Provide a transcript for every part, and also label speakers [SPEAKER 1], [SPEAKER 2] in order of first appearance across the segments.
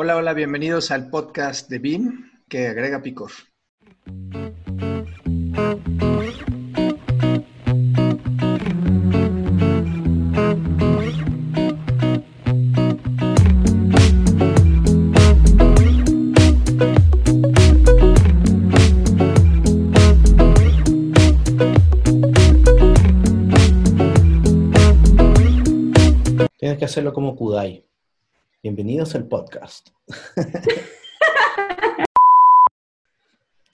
[SPEAKER 1] Hola, hola, bienvenidos al podcast de BIM que agrega picor.
[SPEAKER 2] Tienes que hacerlo como Kudai. Bienvenidos al podcast.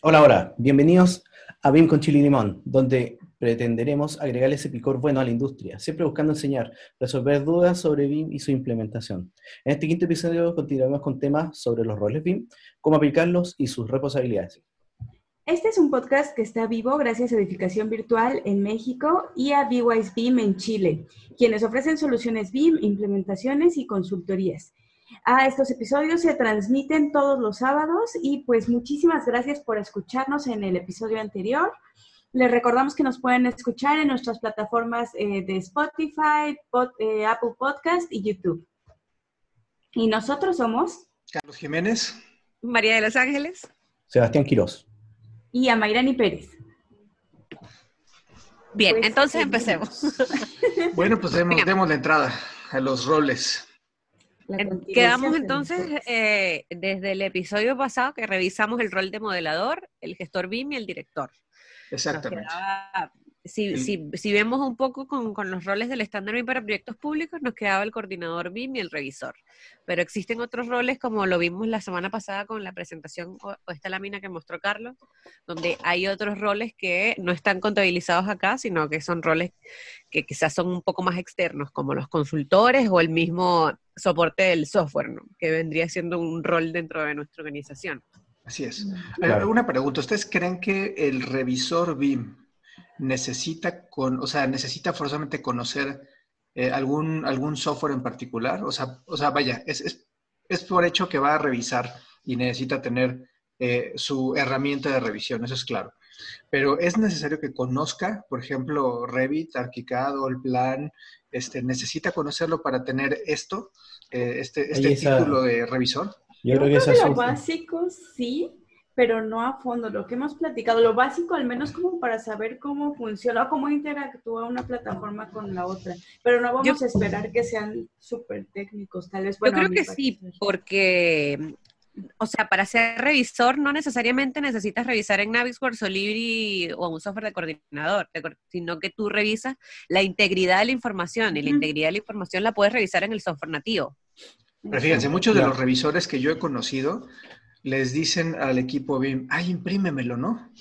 [SPEAKER 2] hola, hola. Bienvenidos a BIM con Chile Limón, donde pretenderemos agregar ese picor bueno a la industria, siempre buscando enseñar, resolver dudas sobre BIM y su implementación. En este quinto episodio continuaremos con temas sobre los roles BIM, cómo aplicarlos y sus responsabilidades.
[SPEAKER 3] Este es un podcast que está vivo gracias a Edificación Virtual en México y a BWise BIM en Chile, quienes ofrecen soluciones BIM, implementaciones y consultorías. A estos episodios se transmiten todos los sábados y pues muchísimas gracias por escucharnos en el episodio anterior. Les recordamos que nos pueden escuchar en nuestras plataformas eh, de Spotify, eh, Apple Podcast y YouTube. Y nosotros somos
[SPEAKER 1] Carlos Jiménez,
[SPEAKER 4] María de los Ángeles,
[SPEAKER 2] Sebastián Quirós
[SPEAKER 3] y a Mayrani Pérez.
[SPEAKER 4] Bien,
[SPEAKER 3] Pues,
[SPEAKER 4] entonces
[SPEAKER 3] seguimos.
[SPEAKER 4] empecemos.
[SPEAKER 1] Bueno, pues demos, la entrada a los roles.
[SPEAKER 4] Quedamos entonces eh, desde el episodio pasado que revisamos el rol de modelador, el gestor BIM y el director. Nos
[SPEAKER 1] Exactamente.
[SPEAKER 4] quedaba- si,
[SPEAKER 1] El-
[SPEAKER 4] si- si vemos un poco con, con los roles del estándar BIM para proyectos públicos, nos quedaba el coordinador BIM y el revisor. Pero existen otros roles, como lo vimos la semana pasada con la presentación o, o esta lámina que mostró Carlos, donde hay otros roles que no están contabilizados acá, sino que son roles que quizás son un poco más externos, como los consultores o el mismo soporte del software, ¿no? que vendría siendo un rol dentro de nuestra organización.
[SPEAKER 1] Así es. Eh,
[SPEAKER 2] Claro.
[SPEAKER 1] Una pregunta, ¿ustedes creen que el revisor BIM necesita con, o sea, necesita forzosamente conocer eh, algún, algún software en particular? O sea, o sea vaya, es, es, es por hecho que va a revisar y necesita tener eh, su herramienta de revisión, eso es claro. Pero es necesario que conozca, por ejemplo, Revit, Archicad o el plan, este, necesita conocerlo para tener esto, eh, este, este
[SPEAKER 2] esa-
[SPEAKER 1] título de revisor.
[SPEAKER 2] Yo creo que
[SPEAKER 3] que
[SPEAKER 2] es
[SPEAKER 3] básico sí, pero no a fondo. Lo que hemos platicado, lo básico al menos como para saber cómo funciona o cómo interactúa una plataforma con la otra. Pero no vamos
[SPEAKER 4] Yo-
[SPEAKER 3] a esperar que sean súper técnicos, tal vez.
[SPEAKER 4] Yo
[SPEAKER 3] Bueno, a
[SPEAKER 4] creo que sí, porque, o sea, para ser revisor no necesariamente necesitas revisar en Navisworks o Libri o un software de coordinador, sino que tú revisas la integridad de la información y la integridad de la información la puedes revisar en el software nativo.
[SPEAKER 1] Pero fíjense, muchos de los revisores que yo he conocido les dicen al equipo BIM, ay, imprímemelo, ¿no?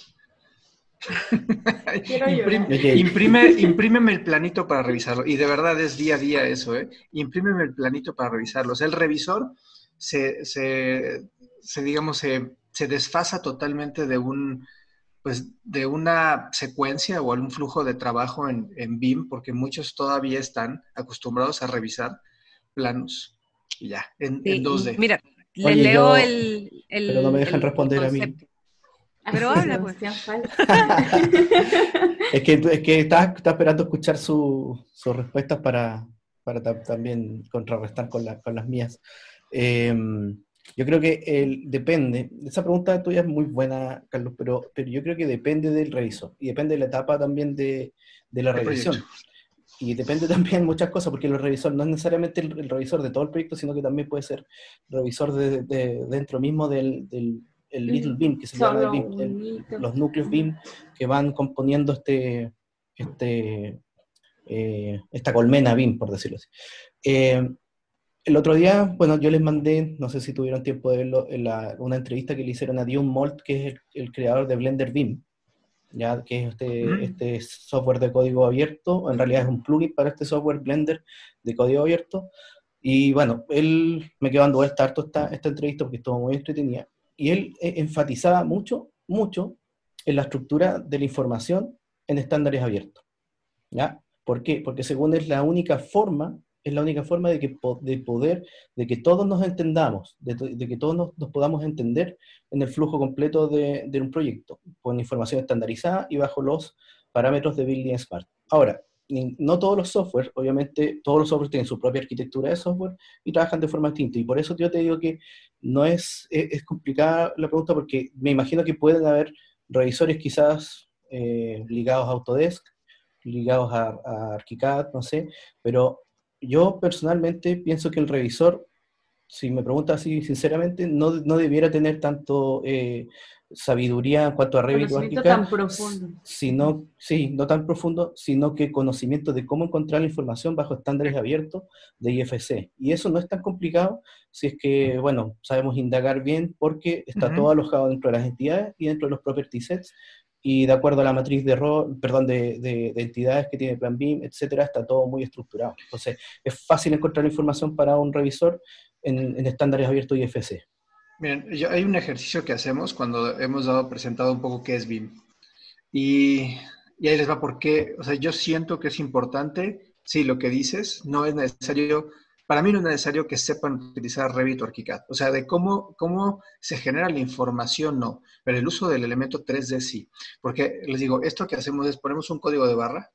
[SPEAKER 1] Imprime, imprímeme el planito para revisarlo. Y de verdad es día a día eso, ¿eh? Imprímeme el planito para revisarlo. O sea, el revisor se, se, se, digamos, se, se desfasa totalmente de un pues de una secuencia o algún flujo de trabajo en, en BIM, porque muchos todavía están acostumbrados a revisar planos y ya, en,
[SPEAKER 4] Sí,
[SPEAKER 1] en 2D.
[SPEAKER 4] Mira, les
[SPEAKER 2] Oye,
[SPEAKER 4] leo
[SPEAKER 2] yo-
[SPEAKER 4] el, el-
[SPEAKER 2] pero no me dejan
[SPEAKER 4] el
[SPEAKER 2] responder a mí.
[SPEAKER 4] concepto.
[SPEAKER 3] Ay,
[SPEAKER 4] Pero habla, pues.
[SPEAKER 2] Es que, es que estaba, estaba esperando escuchar su- sus respuestas para, para ta- también contrarrestar con, la- con las mías. Eh, yo creo que el, depende, esa pregunta tuya es muy buena, Carlos, pero, pero yo creo que depende del revisor y depende de la etapa también de, de la
[SPEAKER 1] El
[SPEAKER 2] revisión.
[SPEAKER 1] proyecto.
[SPEAKER 2] Y depende también muchas cosas, porque el revisor no es necesariamente el, el revisor de todo el proyecto, sino que también puede ser revisor de, de- dentro mismo del, del el Little BIM, que se llama el
[SPEAKER 3] hito.
[SPEAKER 2] los núcleos BIM que van componiendo este, este, eh, esta colmena BIM, por decirlo así. Eh, el otro día, bueno, yo les mandé, no sé si tuvieron tiempo de verlo, en la- una entrevista que le hicieron a Dion Molt, que es el, el creador de Blender BIM, ya que es este,
[SPEAKER 1] Mm.
[SPEAKER 2] este software de código abierto, en realidad es un plugin para este software Blender de código abierto. Y bueno, él me quedó dando vuelta harto esta, esta entrevista porque estuvo muy entretenida. Y él eh, enfatizaba mucho, mucho en la estructura de la información en estándares abiertos. ¿Ya? ¿Por qué? Porque según es la única forma, es la única forma de, que, de poder, de que todos nos entendamos, de, de que todos nos, nos podamos entender en el flujo completo de, de un proyecto, con información estandarizada y bajo los parámetros de Building Smart. Ahora, no todos los software, obviamente, todos los software tienen su propia arquitectura de software y trabajan de forma distinta. Y por eso yo te digo que no es, es, complicada la pregunta porque me imagino que pueden haber revisores quizás eh, ligados a Autodesk, ligados a, a ArchiCAD, no sé, pero yo personalmente pienso que el revisor, si me preguntas así sinceramente, no, no debiera tener tanto eh, sabiduría en cuanto a Revit o
[SPEAKER 3] ArchiCAD. tan profundo.
[SPEAKER 2] Sino, sí, no tan profundo, sino que conocimiento de cómo encontrar la información bajo estándares abiertos de IFC. Y eso no es tan complicado si es que, bueno, sabemos indagar bien porque está todo alojado dentro de las entidades y dentro de los property sets y de acuerdo a la matriz de rol, perdón, de, de, entidades que tiene Plan BIM, etcétera, está todo muy estructurado. Entonces, es fácil encontrar información para un revisor en, en estándares abiertos IFC.
[SPEAKER 1] Miren, hay un ejercicio que hacemos cuando hemos dado presentado un poco qué es BIM. Y, y ahí les va por qué. O sea, yo siento que es importante, sí, lo que dices, no es necesario para mí no es necesario que sepan utilizar Revit o ArchiCAD. O sea, de cómo, cómo se genera la información, no. Pero el uso del elemento 3D sí. Porque les digo, esto que hacemos es ponemos un código de barra,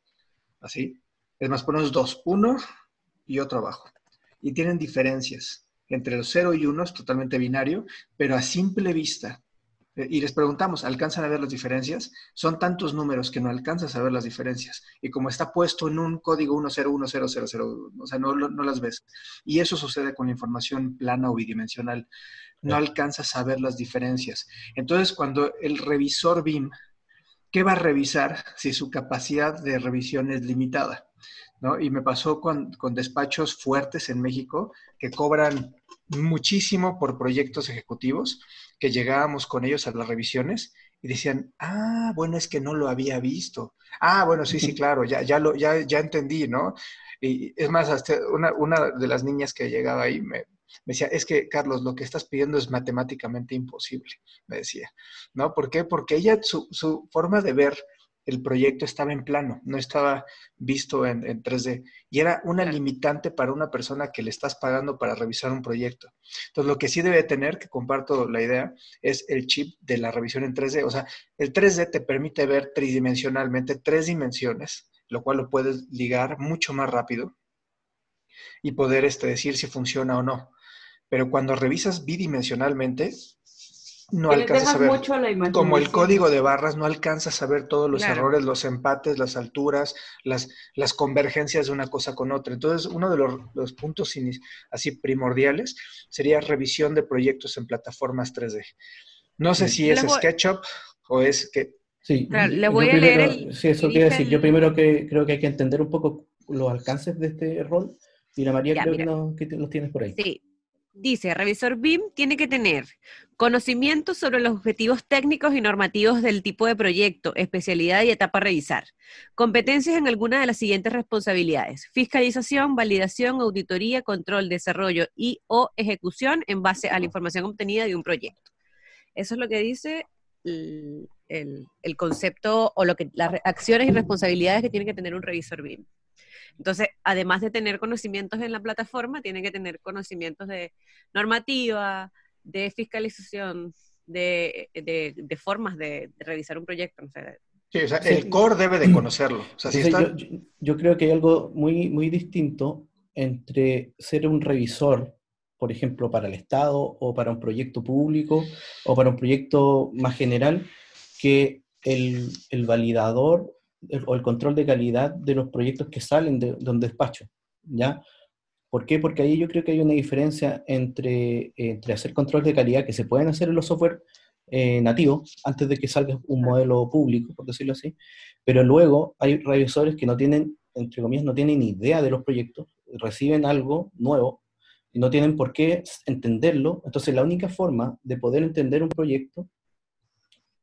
[SPEAKER 1] así. Es más, ponemos dos, uno y otro abajo. Y tienen diferencias. Entre los 0 y 1 es totalmente binario, pero a simple vista y les preguntamos, ¿alcanzan a ver las diferencias? Son tantos números que no alcanzas a ver las diferencias. Y como está puesto en un código 101000, o sea, no, no las ves. Y eso sucede con la información plana o bidimensional. No alcanzas a ver las diferencias. Entonces, cuando el revisor BIM, ¿qué va a revisar si su capacidad de revisión es limitada? ¿No? Y me pasó con, con despachos fuertes en México que cobran muchísimo por proyectos ejecutivos que llegábamos con ellos a las revisiones y decían, ah, bueno, es que no lo había visto. Ah, bueno, sí, sí, claro, ya, ya, lo, ya, ya entendí, ¿no? Y es más, hasta una, una de las niñas que llegaba ahí me, me decía, es que Carlos, lo que estás pidiendo es matemáticamente imposible, me decía, ¿no? ¿Por qué? Porque ella, su, su forma de ver el proyecto estaba en plano, no estaba visto en, 3D. Y era una limitante para una persona que le estás pagando para revisar un proyecto. Entonces, lo que sí debe tener, que comparto la idea, es el chip de la revisión en 3D. O sea, el 3D te permite ver tridimensionalmente tres dimensiones, lo cual lo puedes ligar mucho más rápido y poder este, decir si funciona o no. Pero cuando revisas bidimensionalmente, no alcanzas a ver. como el código de barras, no alcanzas a ver todos los errores, los empates, las alturas, las, las convergencias de una cosa con otra. Entonces, uno de los, puntos así primordiales sería revisión de proyectos en plataformas 3D. No sé si es SketchUp o es que...
[SPEAKER 2] Sí, le voy a leer el, Sí, eso quiere decir. Yo primero que creo que hay que entender un poco los alcances de este rol. Y la María creo que, no, que los tienes por ahí.
[SPEAKER 4] Sí, dice, revisor BIM tiene que tener conocimiento sobre los objetivos técnicos y normativos del tipo de proyecto, especialidad y etapa a revisar. Competencias en alguna de las siguientes responsabilidades. Fiscalización, validación, auditoría, control, desarrollo y o ejecución en base a la información obtenida de un proyecto. Eso es lo que dice el, concepto o lo que las acciones y responsabilidades que tiene que tener un revisor BIM. Entonces, además de tener conocimientos en la plataforma, tiene que tener conocimientos de normativa, de fiscalización, de, formas de, revisar un proyecto.
[SPEAKER 1] sí, o sea, el core debe de conocerlo.
[SPEAKER 2] yo, creo que hay algo muy, muy distinto entre ser un revisor, por ejemplo, para el Estado o para un proyecto público o para un proyecto más general, que el, el validador o el control de calidad de los proyectos que salen de, de un despacho, ¿ya? ¿Por qué? Porque ahí yo creo que hay una diferencia entre, entre hacer control de calidad que se pueden hacer en los software eh, nativos antes de que salga un modelo público, por decirlo así, pero luego hay revisores que no tienen, entre comillas, no tienen ni idea de los proyectos, reciben algo nuevo y no tienen por qué entenderlo. Entonces la única forma de poder entender un proyecto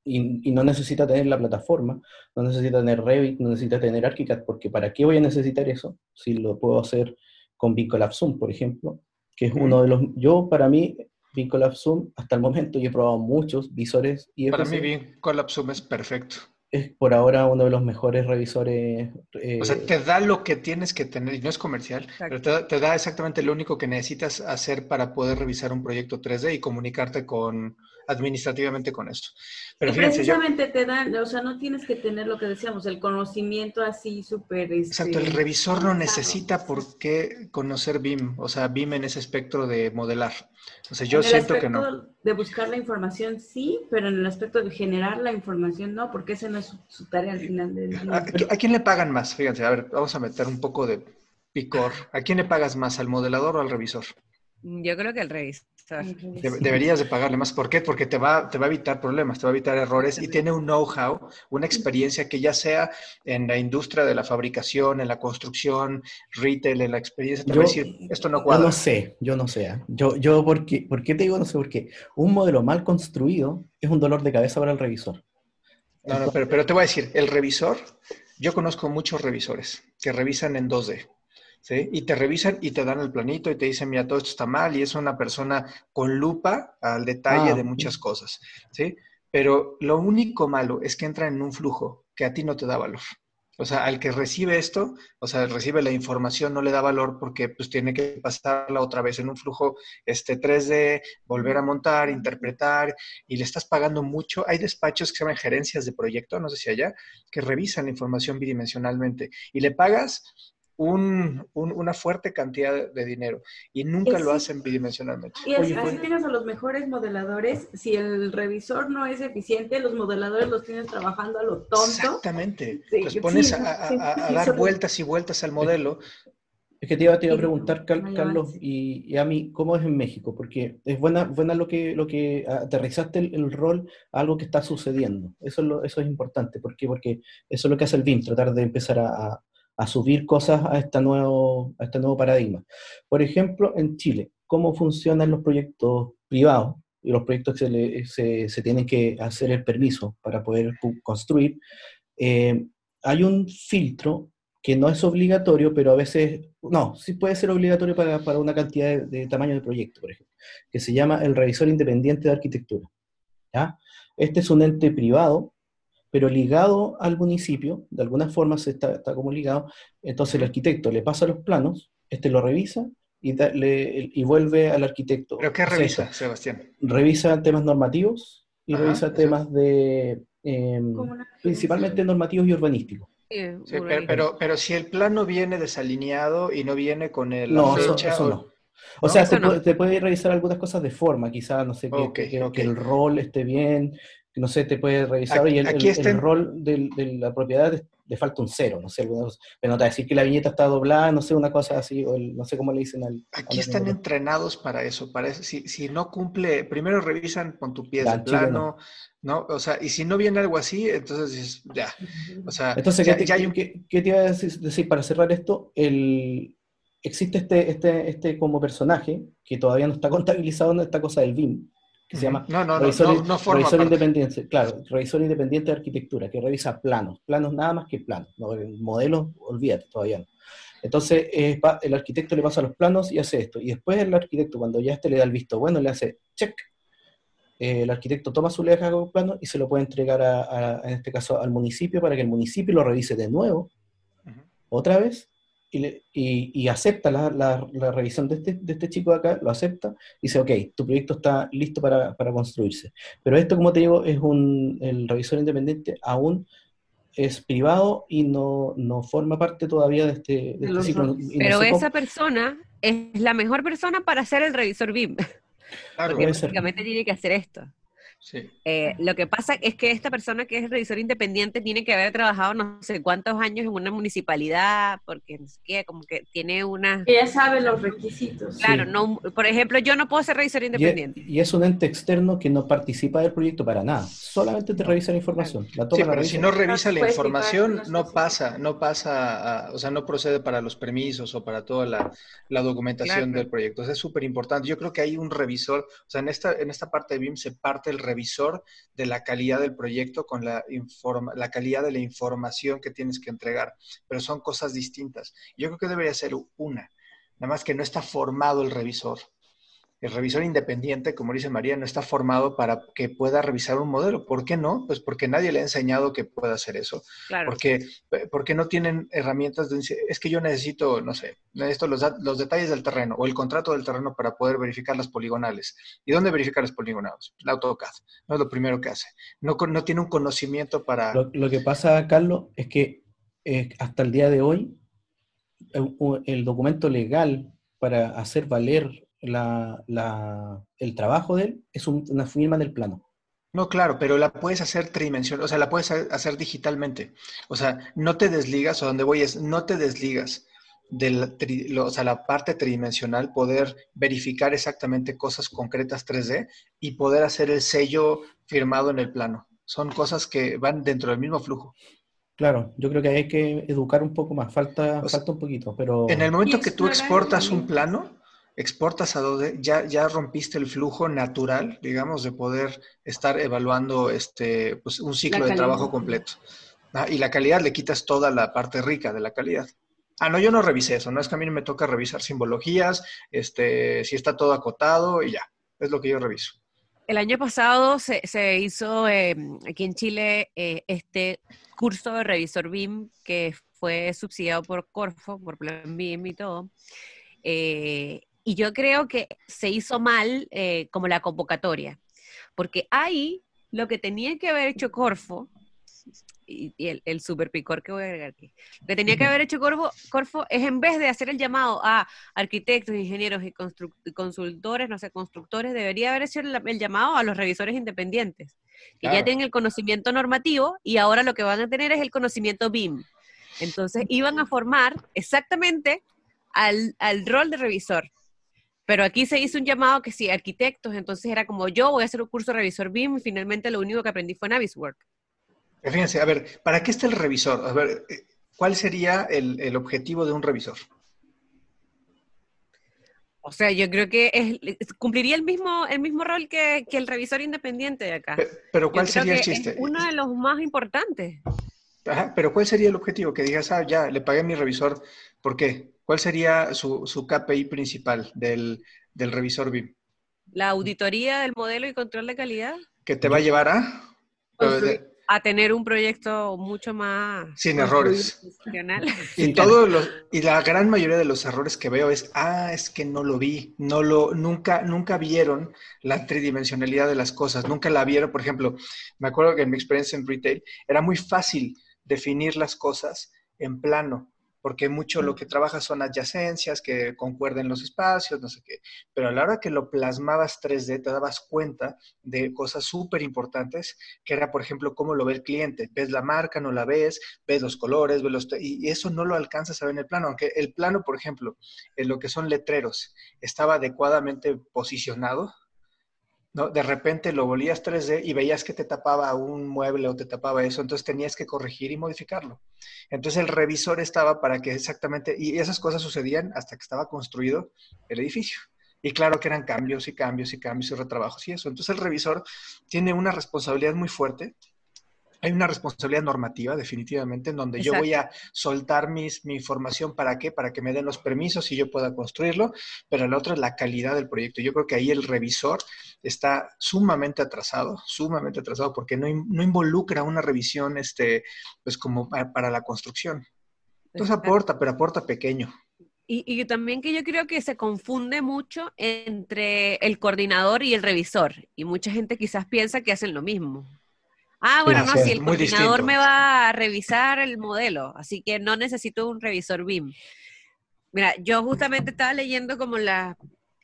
[SPEAKER 2] y, no necesita tener la plataforma, no necesita tener Revit, no necesita tener ArchiCAD, porque ¿para qué voy a necesitar eso? Si lo puedo hacer con Vincolab Zoom, por ejemplo, que es uno de los, yo para mí, Vincolab Zoom, hasta el momento yo he probado muchos visores
[SPEAKER 1] y Para mí Vincolab Zoom es perfecto.
[SPEAKER 2] es por ahora uno de los mejores revisores.
[SPEAKER 1] Eh, o sea, te da lo que tienes que tener, y no es comercial, pero te, da exactamente lo único que necesitas hacer para poder revisar un proyecto 3D y comunicarte con administrativamente con eso.
[SPEAKER 3] Pero precisamente te dan, o sea, no tienes que tener lo que decíamos, el conocimiento así súper...
[SPEAKER 1] Exacto, el este, revisor no necesita por qué conocer BIM, o sea, BIM en ese espectro de modelar. O sea, yo siento que no.
[SPEAKER 3] De buscar la información sí, pero en el aspecto de generar la información no, porque esa no es su, tarea al final del
[SPEAKER 1] día. ¿A, quién le pagan más? Fíjense, a ver, vamos a meter un poco de picor. ¿A quién le pagas más, al modelador o al revisor?
[SPEAKER 4] Yo creo que al revisor
[SPEAKER 1] deberías de pagarle más. ¿Por qué? Porque te va, te va a evitar problemas, te va a evitar errores y tiene un know-how, una experiencia que ya sea en la industria de la fabricación, en la construcción, retail, en la experiencia. Te yo, decir, esto no cuadra.
[SPEAKER 2] Yo no sé, yo no sé. ¿eh? Yo, yo ¿por qué, ¿por qué te digo no sé por qué? Un modelo mal construido es un dolor de cabeza para el revisor.
[SPEAKER 1] No, no, pero, pero te voy a decir, el revisor, yo conozco muchos revisores que revisan en 2D. Y te revisan y te dan el planito y te dicen, mira, todo esto está mal y es una persona con lupa al detalle ah, de muchas cosas, ¿sí? Pero lo único malo es que entra en un flujo que a ti no te da valor. O sea, al que recibe esto, o sea, recibe la información, no le da valor porque pues tiene que pasarla otra vez en un flujo este 3D, volver a montar, interpretar, y le estás pagando mucho. Hay despachos que se llaman gerencias de proyecto, no sé si allá, que revisan la información bidimensionalmente y le pagas un, una fuerte cantidad de dinero y nunca lo hacen bidimensionalmente.
[SPEAKER 3] Y así, tienes a los mejores modeladores. Si el revisor no es eficiente, los modeladores los tienes trabajando a lo tonto.
[SPEAKER 1] Exactamente. los pones a, dar vueltas y vueltas al modelo.
[SPEAKER 2] Es que te iba, a preguntar, Carlos, y, a mí, ¿cómo es en México? Porque es buena, buena lo que, lo que aterrizaste el, rol a algo que está sucediendo. Eso es, lo, eso es importante. ¿Por Porque eso es lo que hace el BIM, tratar de empezar a, a subir cosas a, este nuevo, a este nuevo paradigma. Por ejemplo, en Chile, ¿cómo funcionan los proyectos privados y los proyectos que se, se, tienen que hacer el permiso para poder construir? Eh, hay un filtro que no es obligatorio, pero a veces, no, sí puede ser obligatorio para, para una cantidad de, tamaño de proyecto, por ejemplo, que se llama el revisor independiente de arquitectura. ¿ya? Este es un ente privado pero ligado al municipio, de alguna forma se está, está como ligado, entonces el arquitecto le pasa los planos, este lo revisa y, le, y vuelve al arquitecto.
[SPEAKER 1] ¿Pero qué revisa, Sebastián?
[SPEAKER 2] Revisa temas normativos y revisa temas de, em, principalmente normativos y urbanísticos.
[SPEAKER 1] Sí, pero, pero, si el plano viene desalineado y no viene con el...
[SPEAKER 2] No, eso, no. O sea, te, puede, revisar algunas cosas de forma, quizás, no sé, que, que, el rol esté bien, no sé, te puede revisar y el, el, rol de la propiedad le falta un cero, no sé, pero no te decir que la viñeta está doblada, no sé, una cosa así, o no sé cómo le dicen al...
[SPEAKER 1] Aquí están entrenados para eso, para Si, si, no cumple, primero revisan con tu pie de plano, no. O sea, y si no viene algo así, entonces ya, o sea...
[SPEAKER 2] Entonces, ¿qué, te, iba a decir, para cerrar esto? El, existe este, este, este como personaje que todavía no está contabilizado en esta cosa del BIM, que se llama
[SPEAKER 1] no, no, revisor, no,
[SPEAKER 2] revisor independiente, claro, revisor independiente de arquitectura, que revisa planos, planos nada más que planos, ¿no? el modelo, olvídate, todavía no. Entonces, el arquitecto le pasa los planos y hace esto, y después el arquitecto, cuando ya este le da el visto bueno, le hace check, eh, el arquitecto toma su leja con plano y se lo puede entregar, a, en este caso, al municipio para que el municipio lo revise de nuevo, otra vez, y, acepta la, revisión de este, de este, chico de acá, lo acepta, y dice, ok, tu proyecto está listo para, construirse. Pero esto, como te digo, es un, el revisor independiente aún es privado y no, no forma parte todavía de este, este ciclo.
[SPEAKER 4] Pero esa persona es la mejor persona para ser el revisor BIM. Claro, Porque básicamente tiene que hacer esto. Eh, lo que pasa es que esta persona que es revisor independiente tiene que haber trabajado no sé cuántos años en una municipalidad, porque no sé qué, como que tiene una...
[SPEAKER 3] Ella sabe los requisitos.
[SPEAKER 4] Claro, no, por ejemplo, yo no puedo ser revisor independiente.
[SPEAKER 2] Y es, un ente externo que no participa del proyecto para nada, solamente te revisa la información.
[SPEAKER 1] sí, pero si no revisa la información, no pasa, no pasa, o sea, no procede para los permisos o para toda la, documentación del proyecto. es súper importante. Yo creo que hay un revisor, o sea, en esta, en esta parte de BIM se parte el revisor de la calidad del proyecto con la, la calidad de la información que tienes que entregar, pero son cosas distintas. Yo creo que debería ser una, nada más que no está formado el revisor. El revisor independiente, como dice María, no está formado para que pueda revisar un modelo. ¿Por qué no? Pues porque nadie le ha enseñado que pueda hacer eso.
[SPEAKER 4] Claro.
[SPEAKER 1] Porque, porque no tienen herramientas de... Es que yo necesito, no sé, necesito los, los detalles del terreno o el contrato del terreno para poder verificar las poligonales. ¿Y dónde verificar las poligonales? La AutoCAD. No es lo primero que hace. No, no tiene un conocimiento para...
[SPEAKER 2] Lo, lo que pasa, Carlos, es que eh, hasta el día de hoy el, el documento legal para hacer valer la, la, el trabajo de él es un, una firma del plano.
[SPEAKER 1] No, claro, pero la puedes hacer tridimensional, o sea, la puedes hacer digitalmente. O sea, no te desligas, o donde voy es, no te desligas de la, tri, lo, o sea, la parte tridimensional, poder verificar exactamente cosas concretas 3D y poder hacer el sello firmado en el plano. Son cosas que van dentro del mismo flujo.
[SPEAKER 2] Claro, yo creo que hay que educar un poco más, falta, o sea, falta un poquito, pero...
[SPEAKER 1] En el momento que tú exportas un plano, exportas a 2D, ya, ya rompiste el flujo natural, digamos, de poder estar evaluando este, pues, un ciclo de trabajo completo. Ah, y la calidad le quitas toda la parte rica de la calidad. Ah, no, yo no revisé eso, no es que a mí me toca revisar simbologías, este, si está todo acotado y ya, es lo que yo reviso.
[SPEAKER 4] El año pasado se, se hizo eh, aquí en Chile eh, este curso de revisor BIM que fue subsidiado por Corfo, por Plan BIM y todo. Eh, y yo creo que se hizo mal eh, como la convocatoria, porque ahí lo que tenía que haber hecho Corfo, y, y el, el, super picor que voy a agregar aquí, lo que tenía que haber hecho Corfo, Corfo es en vez de hacer el llamado a arquitectos, ingenieros y, y consultores, no sé, constructores, debería haber hecho el, el llamado a los revisores independientes, que claro. ya tienen el conocimiento normativo y ahora lo que van a tener es el conocimiento BIM. Entonces iban a formar exactamente al, al rol de revisor. Pero aquí se hizo un llamado que sí, arquitectos, entonces era como yo voy a hacer un curso de revisor BIM y finalmente lo único que aprendí fue Naviswork.
[SPEAKER 1] Fíjense, a ver, ¿para qué está el revisor? A ver, ¿cuál sería el, el objetivo de un revisor?
[SPEAKER 4] O sea, yo creo que es, cumpliría el mismo, el mismo rol que, que, el revisor independiente de acá.
[SPEAKER 1] Pero, pero ¿cuál sería el chiste?
[SPEAKER 4] Es uno de los más importantes.
[SPEAKER 1] Ajá, pero ¿cuál sería el objetivo? Que digas, ah, ya, le pagué a mi revisor, ¿por qué? ¿Cuál sería su, su KPI principal del, del, revisor BIM?
[SPEAKER 4] La auditoría del modelo y control de calidad.
[SPEAKER 1] ¿Que te va a llevar a?
[SPEAKER 4] Pues, a tener un proyecto mucho más...
[SPEAKER 1] Sin errores. Y, todos los, y la gran mayoría de los errores que veo es, ah, es que no lo vi, no lo, nunca, nunca vieron la tridimensionalidad de las cosas, nunca la vieron, por ejemplo, me acuerdo que en mi experiencia en retail era muy fácil definir las cosas en plano, porque mucho lo que trabajas son adyacencias, que concuerden los espacios, no sé qué. Pero a la hora que lo plasmabas 3D, te dabas cuenta de cosas súper importantes, que era, por ejemplo, cómo lo ve el cliente. Ves la marca, no la ves, ves los colores, ves los... Y eso no lo alcanzas a ver en el plano, aunque el plano, por ejemplo, en lo que son letreros, estaba adecuadamente posicionado, ¿no? De repente lo volvías 3D y veías que te tapaba un mueble o te tapaba eso, entonces tenías que corregir y modificarlo. Entonces el revisor estaba para que exactamente, y esas cosas sucedían hasta que estaba construido el edificio. Y claro que eran cambios y cambios y cambios y retrabajos y eso. Entonces el revisor tiene una responsabilidad muy fuerte hay una responsabilidad normativa, definitivamente, en donde Exacto. yo voy a soltar mis, mi información para qué, para que me den los permisos y yo pueda construirlo, pero la otra es la calidad del proyecto. Yo creo que ahí el revisor está sumamente atrasado, sumamente atrasado, porque no, no involucra una revisión, este, pues como para, para la construcción. Entonces Exacto. aporta, pero aporta pequeño.
[SPEAKER 4] Y, y, también que yo creo que se confunde mucho entre el coordinador y el revisor. Y mucha gente quizás piensa que hacen lo mismo. Ah, bueno, no, si el coordinador distinto. me va a revisar el modelo, así que no necesito un revisor BIM. Mira, yo justamente estaba leyendo como la,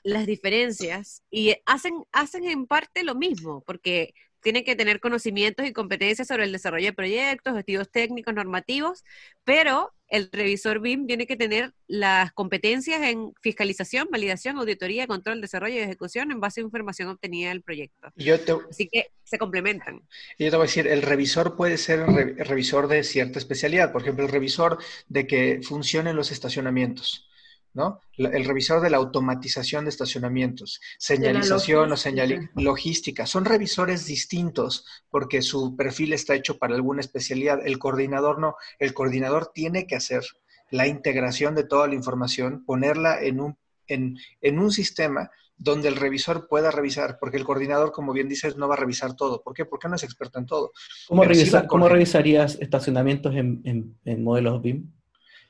[SPEAKER 4] las diferencias y hacen, hacen en parte lo mismo, porque tienen que tener conocimientos y competencias sobre el desarrollo de proyectos, estudios técnicos, normativos, pero el revisor BIM tiene que tener las competencias en fiscalización, validación, auditoría, control, desarrollo y ejecución en base a información obtenida del proyecto.
[SPEAKER 1] Te,
[SPEAKER 4] Así que se complementan.
[SPEAKER 1] Y yo te voy a decir, el revisor puede ser re, revisor de cierta especialidad, por ejemplo, el revisor de que funcionen los estacionamientos. ¿No? El revisor de la automatización de estacionamientos, señalización o señal logística. Son revisores distintos porque su perfil está hecho para alguna especialidad. El coordinador no. El coordinador tiene que hacer la integración de toda la información, ponerla en un, en, en un sistema donde el revisor pueda revisar, porque el coordinador, como bien dices, no va a revisar todo. ¿Por qué? Porque no es experto en todo.
[SPEAKER 2] ¿Cómo, revisar, ¿cómo revisarías estacionamientos en, en, modelos BIM?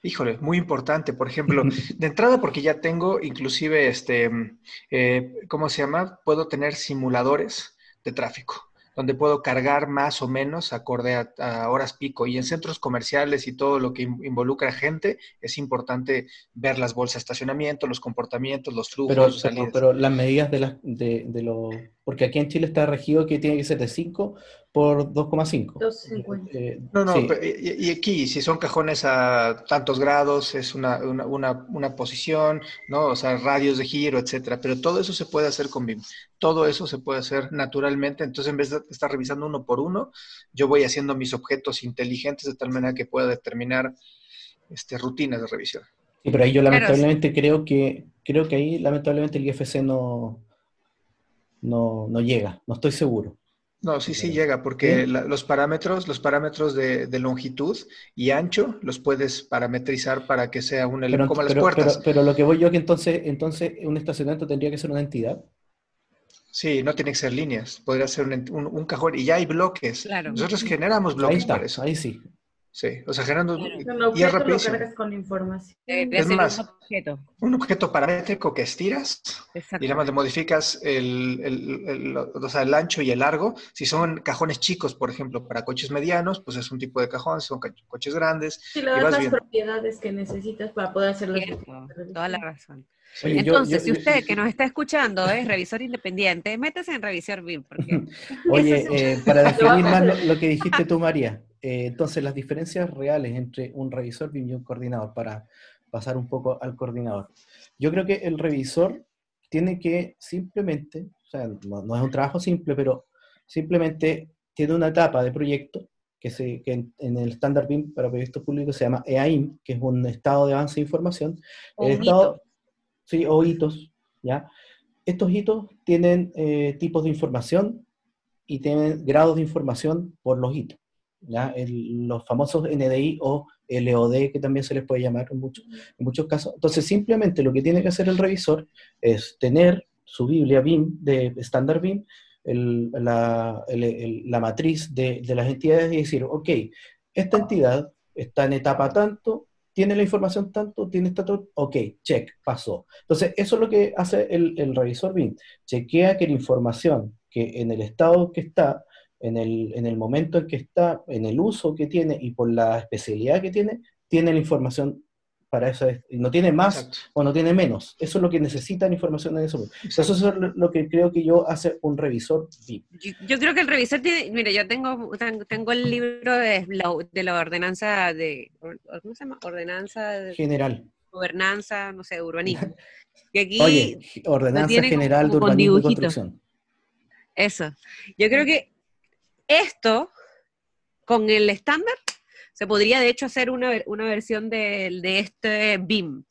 [SPEAKER 1] Híjole, muy importante. Por ejemplo, de entrada, porque ya tengo inclusive, este, eh, ¿cómo se llama? Puedo tener simuladores de tráfico donde puedo cargar más o menos acorde a, horas pico. Y en centros comerciales y todo lo que involucra gente, es importante ver las bolsas de estacionamiento, los comportamientos, los flujos.
[SPEAKER 2] Pero, pero, las medidas de, la, de, de lo... Porque aquí en Chile está regido que tiene que ser de 5 por 2,5.
[SPEAKER 1] Eh, no, no, y, aquí, si son cajones a tantos grados, es una, una, una, posición, ¿no? O sea, radios de giro, etcétera. Pero todo eso se puede hacer con BIM. Todo eso se puede hacer naturalmente. Entonces, en vez de estar revisando uno por uno, yo voy haciendo mis objetos inteligentes de tal manera que pueda determinar este, rutinas de revisión.
[SPEAKER 2] Sí, pero ahí yo lamentablemente creo que creo que ahí lamentablemente el IFC no, no, no llega, no estoy seguro.
[SPEAKER 1] No, sí, sí llega, porque los parámetros, los parámetros de, longitud y ancho los puedes parametrizar para que sea un
[SPEAKER 2] pero, como las puertas. Pero, lo que voy yo que entonces, entonces un estacionamiento tendría que ser una entidad.
[SPEAKER 1] Sí, no tiene que ser líneas, podría ser un, cajón y ya hay bloques. Nosotros generamos bloques para eso.
[SPEAKER 2] Ahí sí.
[SPEAKER 1] Sí, o sea, generando...
[SPEAKER 3] y es rapidísimo. con información.
[SPEAKER 1] es más, un objeto. un objeto paramétrico que estiras y además le modificas el, el, el, o sea, el, ancho y el largo. Si son cajones chicos, por ejemplo, para coches medianos, pues es un tipo de cajón, si son coches grandes.
[SPEAKER 3] Si le das las propiedades que necesitas para poder hacerlo.
[SPEAKER 4] Toda la razón. Entonces, si usted que nos está escuchando es revisor independiente, métese en Revisor BIM. Porque...
[SPEAKER 2] Oye, eh, para definir más lo, que dijiste tú, María, eh, entonces las diferencias reales entre un revisor BIM y un coordinador, para pasar un poco al coordinador. Yo creo que el revisor tiene que simplemente, o sea, no, es un trabajo simple, pero simplemente tiene una etapa de proyecto que, se, que en, el estándar BIM para proyectos públicos se llama EAIM, que es un estado de avance de información. El estado, ¿sí? o hitos, ¿ya? Estos hitos tienen eh, tipos de información y tienen grados de información por los hitos, ¿ya? los famosos NDI o LOD, que también se les puede llamar en muchos, en muchos casos. Entonces, simplemente lo que tiene que hacer el revisor es tener su Biblia BIM, de estándar BIM, la, la, matriz de, de las entidades y decir, ok, esta entidad está en etapa tanto, tiene la información tanto, tiene estatus, ok, check, pasó. Entonces, eso es lo que hace el, el, revisor BIM. Chequea que la información que en el estado que está, en el, en el momento en que está, en el uso que tiene y por la especialidad que tiene, tiene la información para eso no tiene más o no tiene menos. Eso es lo que necesitan información en eso. Eso es lo que creo que yo hace un revisor
[SPEAKER 4] Yo, creo que el revisor tiene, mire, yo tengo, tengo el libro de la, de la ordenanza de, ¿cómo se llama? Ordenanza
[SPEAKER 2] general.
[SPEAKER 4] Gobernanza, no sé, urbanismo.
[SPEAKER 2] Oye, ordenanza general de urbanismo y construcción.
[SPEAKER 4] Eso. Yo creo que esto, con el estándar, se podría, de hecho, hacer una, una versión de, de este BIM.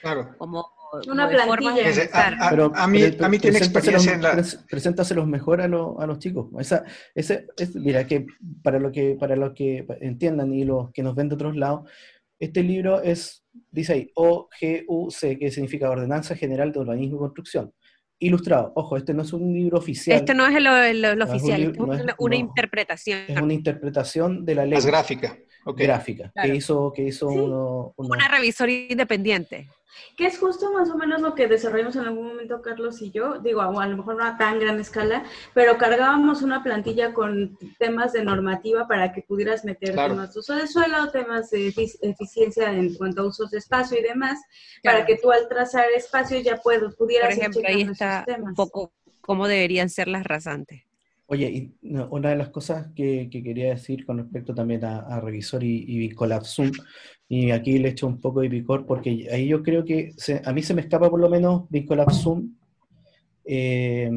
[SPEAKER 1] Claro.
[SPEAKER 4] Como
[SPEAKER 3] una plantilla.
[SPEAKER 1] a, pero, a, mí, a mí tiene experiencia en la...
[SPEAKER 2] Preséntaselos mejor a, a los chicos. Esa, ese, es, mira, que para lo que, para lo que entiendan y los que nos ven de otros lados, este libro es, dice ahí, OGUC, que significa Ordenanza General de Urbanismo y Construcción. Ilustrado. Ojo, este no es un libro oficial.
[SPEAKER 4] Este no es el, oficial, es, una, interpretación.
[SPEAKER 2] Es una interpretación de la ley.
[SPEAKER 1] Es gráfica
[SPEAKER 2] gráfica, que hizo, que hizo
[SPEAKER 4] una revisora independiente.
[SPEAKER 3] Que es justo más o menos lo que desarrollamos en algún momento Carlos y yo, digo, a, lo mejor no a tan gran escala, pero cargábamos una plantilla con temas de normativa para que pudieras meter temas de uso de suelo, temas de eficiencia en cuanto a usos de espacio y demás, para que tú al trazar espacio ya puedas, pudieras...
[SPEAKER 4] Por ejemplo, ahí está un poco cómo deberían ser las rasantes.
[SPEAKER 2] Oye, y una de las cosas que, quería decir con respecto también a, Revisor y, y Zoom, y aquí le echo un poco de picor porque ahí yo creo que a mí se me escapa por lo menos Zoom, eh,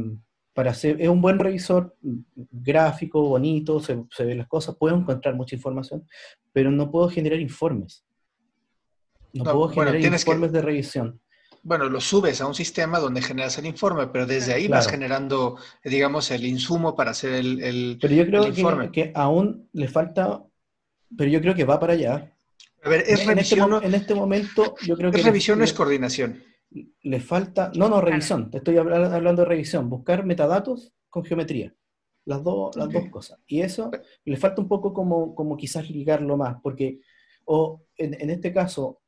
[SPEAKER 2] para hacer, es un buen revisor gráfico, bonito, se, se ven las cosas, puedo encontrar mucha información, pero no puedo generar informes. No, puedo generar informes de revisión
[SPEAKER 1] bueno, lo subes a un sistema donde generas el informe, pero desde ahí vas generando, digamos, el insumo para hacer el, el
[SPEAKER 2] Pero yo creo Que, aún le falta, pero yo creo que va para allá.
[SPEAKER 1] A ver, es
[SPEAKER 2] en
[SPEAKER 1] revisión.
[SPEAKER 2] Este, en este momento, yo creo que.
[SPEAKER 1] Es revisión, no es coordinación.
[SPEAKER 2] le falta, no, no, revisión, te estoy habla- hablando de revisión, buscar metadatos con geometría, las, dos las dos cosas. Y eso le falta un poco como, como quizás ligarlo más, porque, o en, en este caso,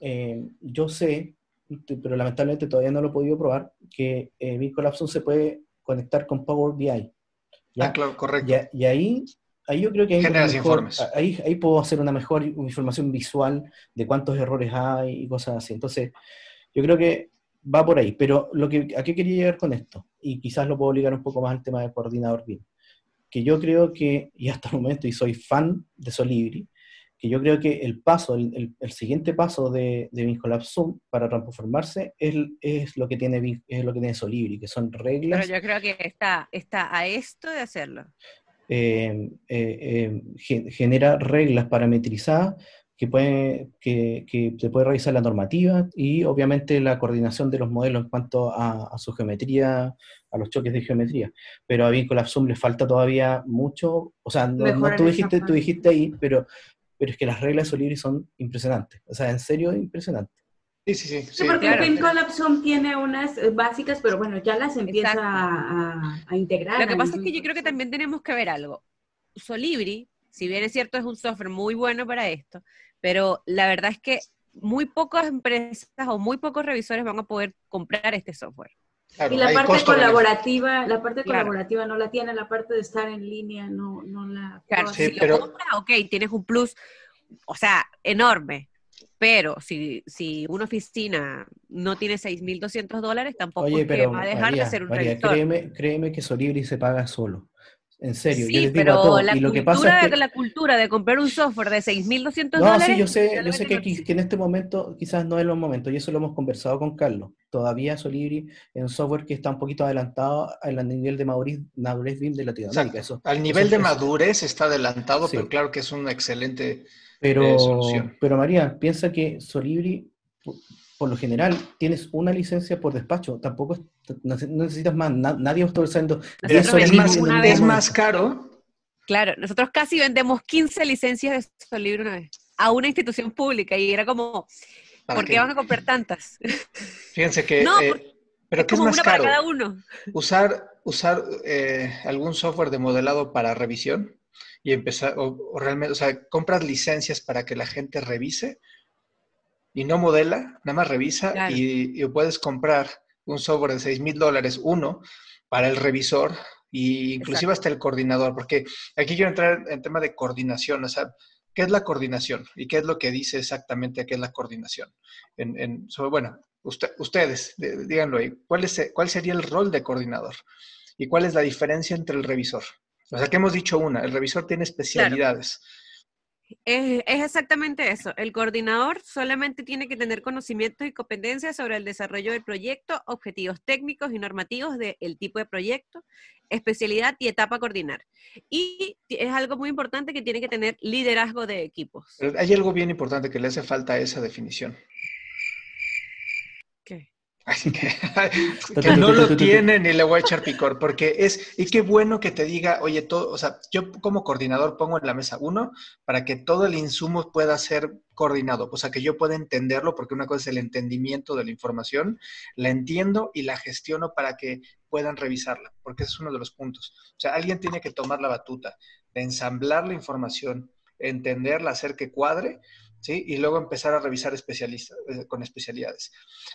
[SPEAKER 2] eh, yo sé, pero lamentablemente todavía no lo he podido probar, que eh, Vincolapson se puede conectar con Power BI. ¿ya?
[SPEAKER 1] Ah, claro, correcto.
[SPEAKER 2] Y, y ahí, ahí yo creo que ahí,
[SPEAKER 1] Generas
[SPEAKER 2] mejor-
[SPEAKER 1] informes.
[SPEAKER 2] ahí, ahí puedo hacer una mejor información visual de cuántos errores hay y cosas así. Entonces, yo creo que va por ahí. Pero lo que, ¿a qué quería llegar con esto? Y quizás lo puedo ligar un poco más al tema del coordinador BIM. Que yo creo que, y hasta el momento, y soy fan de Solibri, que yo creo que el paso, el, el- el siguiente paso de, de Vincolab Zoom para transformarse es, es lo que tiene es lo que tiene Solibri, que son
[SPEAKER 4] Pero
[SPEAKER 2] reglas
[SPEAKER 4] yo creo que está, está a esto de hacerlo.
[SPEAKER 2] eh, eh, eh, gen- genera reglas parametrizadas que, puede, que, que se puede revisar la normativa y obviamente la coordinación de los modelos en cuanto a, a su geometría, a los choques de geometría. Pero a Vincolab Zoom le falta todavía mucho, o sea, no, no tú, dijiste, tú dijiste ahí, pero, pero es que las reglas de Solibri son impresionantes, o sea, en serio impresionantes.
[SPEAKER 1] Sí, sí, sí.
[SPEAKER 3] Sí,
[SPEAKER 1] sí,
[SPEAKER 3] porque
[SPEAKER 4] claro.
[SPEAKER 3] Collapson tiene unas eh, básicas, pero bueno, ya las empieza a, a- a integrar.
[SPEAKER 4] Lo que pasa es que yo creo que también tenemos que ver algo. Solibri, si bien es cierto, es un software muy bueno para esto, pero la verdad es que muy pocas empresas o muy pocos revisores van a poder comprar este software.
[SPEAKER 1] Claro,
[SPEAKER 3] Y la parte colaborativa, la parte
[SPEAKER 4] Claro.
[SPEAKER 3] colaborativa no la tiene, la parte de estar en línea no, no la...
[SPEAKER 4] Claro,
[SPEAKER 3] no
[SPEAKER 1] Sí,
[SPEAKER 4] si
[SPEAKER 1] pero-
[SPEAKER 4] lo compras, ok, tienes un plus, o sea, enorme. Pero si, si una oficina no tiene 6.200 dólares, tampoco
[SPEAKER 2] Oye,
[SPEAKER 4] es que
[SPEAKER 2] pero
[SPEAKER 4] va a dejar
[SPEAKER 2] María,
[SPEAKER 4] de ser un
[SPEAKER 2] María, créeme, créeme que Solibri se paga solo. En serio, yo
[SPEAKER 4] Sí,
[SPEAKER 2] les digo a
[SPEAKER 4] pero
[SPEAKER 2] todos.
[SPEAKER 4] la
[SPEAKER 2] Y lo que
[SPEAKER 4] cultura,
[SPEAKER 2] pasa es que...
[SPEAKER 4] la cultura de comprar un software de 6.200
[SPEAKER 2] No,
[SPEAKER 4] dólares...
[SPEAKER 2] sí, yo sé, yo sé que, que en este momento quizás no es los momentos, y eso lo hemos conversado con Carlos. Todavía Solibri es un software que está un poquito adelantado al nivel de madurez, madurez BIM de Latinoamérica. Eso,
[SPEAKER 1] Al nivel
[SPEAKER 2] eso-
[SPEAKER 1] de madurez está adelantado,
[SPEAKER 2] Sí.
[SPEAKER 1] pero claro que es una excelente
[SPEAKER 2] pero,
[SPEAKER 1] eh, solución.
[SPEAKER 2] pero María, piensa que Solibri, por, lo general, tienes una licencia por despacho. Tampoco necesitas más. na- nadie está usando
[SPEAKER 4] Nosotros
[SPEAKER 1] Es, más,
[SPEAKER 4] una vez-
[SPEAKER 1] caro.
[SPEAKER 4] Claro, nosotros casi vendemos 15 licencias de Solibri una vez a una institución pública y era como,
[SPEAKER 1] ¿para
[SPEAKER 4] ¿por qué van a comprar tantas?
[SPEAKER 1] Fíjense que...
[SPEAKER 4] No,
[SPEAKER 1] eh, pero
[SPEAKER 4] es
[SPEAKER 1] ¿qué es más
[SPEAKER 4] una para
[SPEAKER 1] caro?
[SPEAKER 4] cada uno.
[SPEAKER 1] usar, usar eh, algún software de modelado para revisión y empezar, o, o realmente, o sea, compras licencias para que la gente revise y no modela, nada más revisa
[SPEAKER 4] Claro.
[SPEAKER 1] y, y puedes comprar un software de 6 mil dólares, uno, para el revisor y inclusive hasta el coordinador, porque aquí quiero entrar en tema de coordinación, o sea, ¿qué es la coordinación? ¿Y qué es lo que dice exactamente qué es la coordinación? En, en- sobre- bueno, usted- ustedes, de- díganlo ahí, ¿cuál, es, ¿cuál sería el rol de coordinador? ¿Y cuál es la diferencia entre el revisor? O sea, que hemos dicho una, el revisor tiene especialidades.
[SPEAKER 4] Es, exactamente eso. El coordinador solamente tiene que tener conocimientos y competencias sobre el desarrollo del proyecto, objetivos técnicos y normativos del tipo de proyecto, especialidad y etapa a coordinar. Y es algo muy importante que tiene que tener liderazgo de equipos.
[SPEAKER 1] Hay algo bien importante que le hace falta a esa definición. Así que, que no lo tiene ni le voy a echar picor, porque es, y qué bueno que te diga, oye, todo, o sea, yo como coordinador pongo en la mesa uno para que todo el insumo pueda ser coordinado, o sea, que yo pueda entenderlo, porque una cosa es el entendimiento de la información, la entiendo y la gestiono para que puedan revisarla, porque ese es uno de los puntos. O sea, alguien tiene que tomar la batuta de ensamblar la información, entenderla, hacer que cuadre, ¿sí? Y luego empezar a revisar especialistas, eh, con especialidades.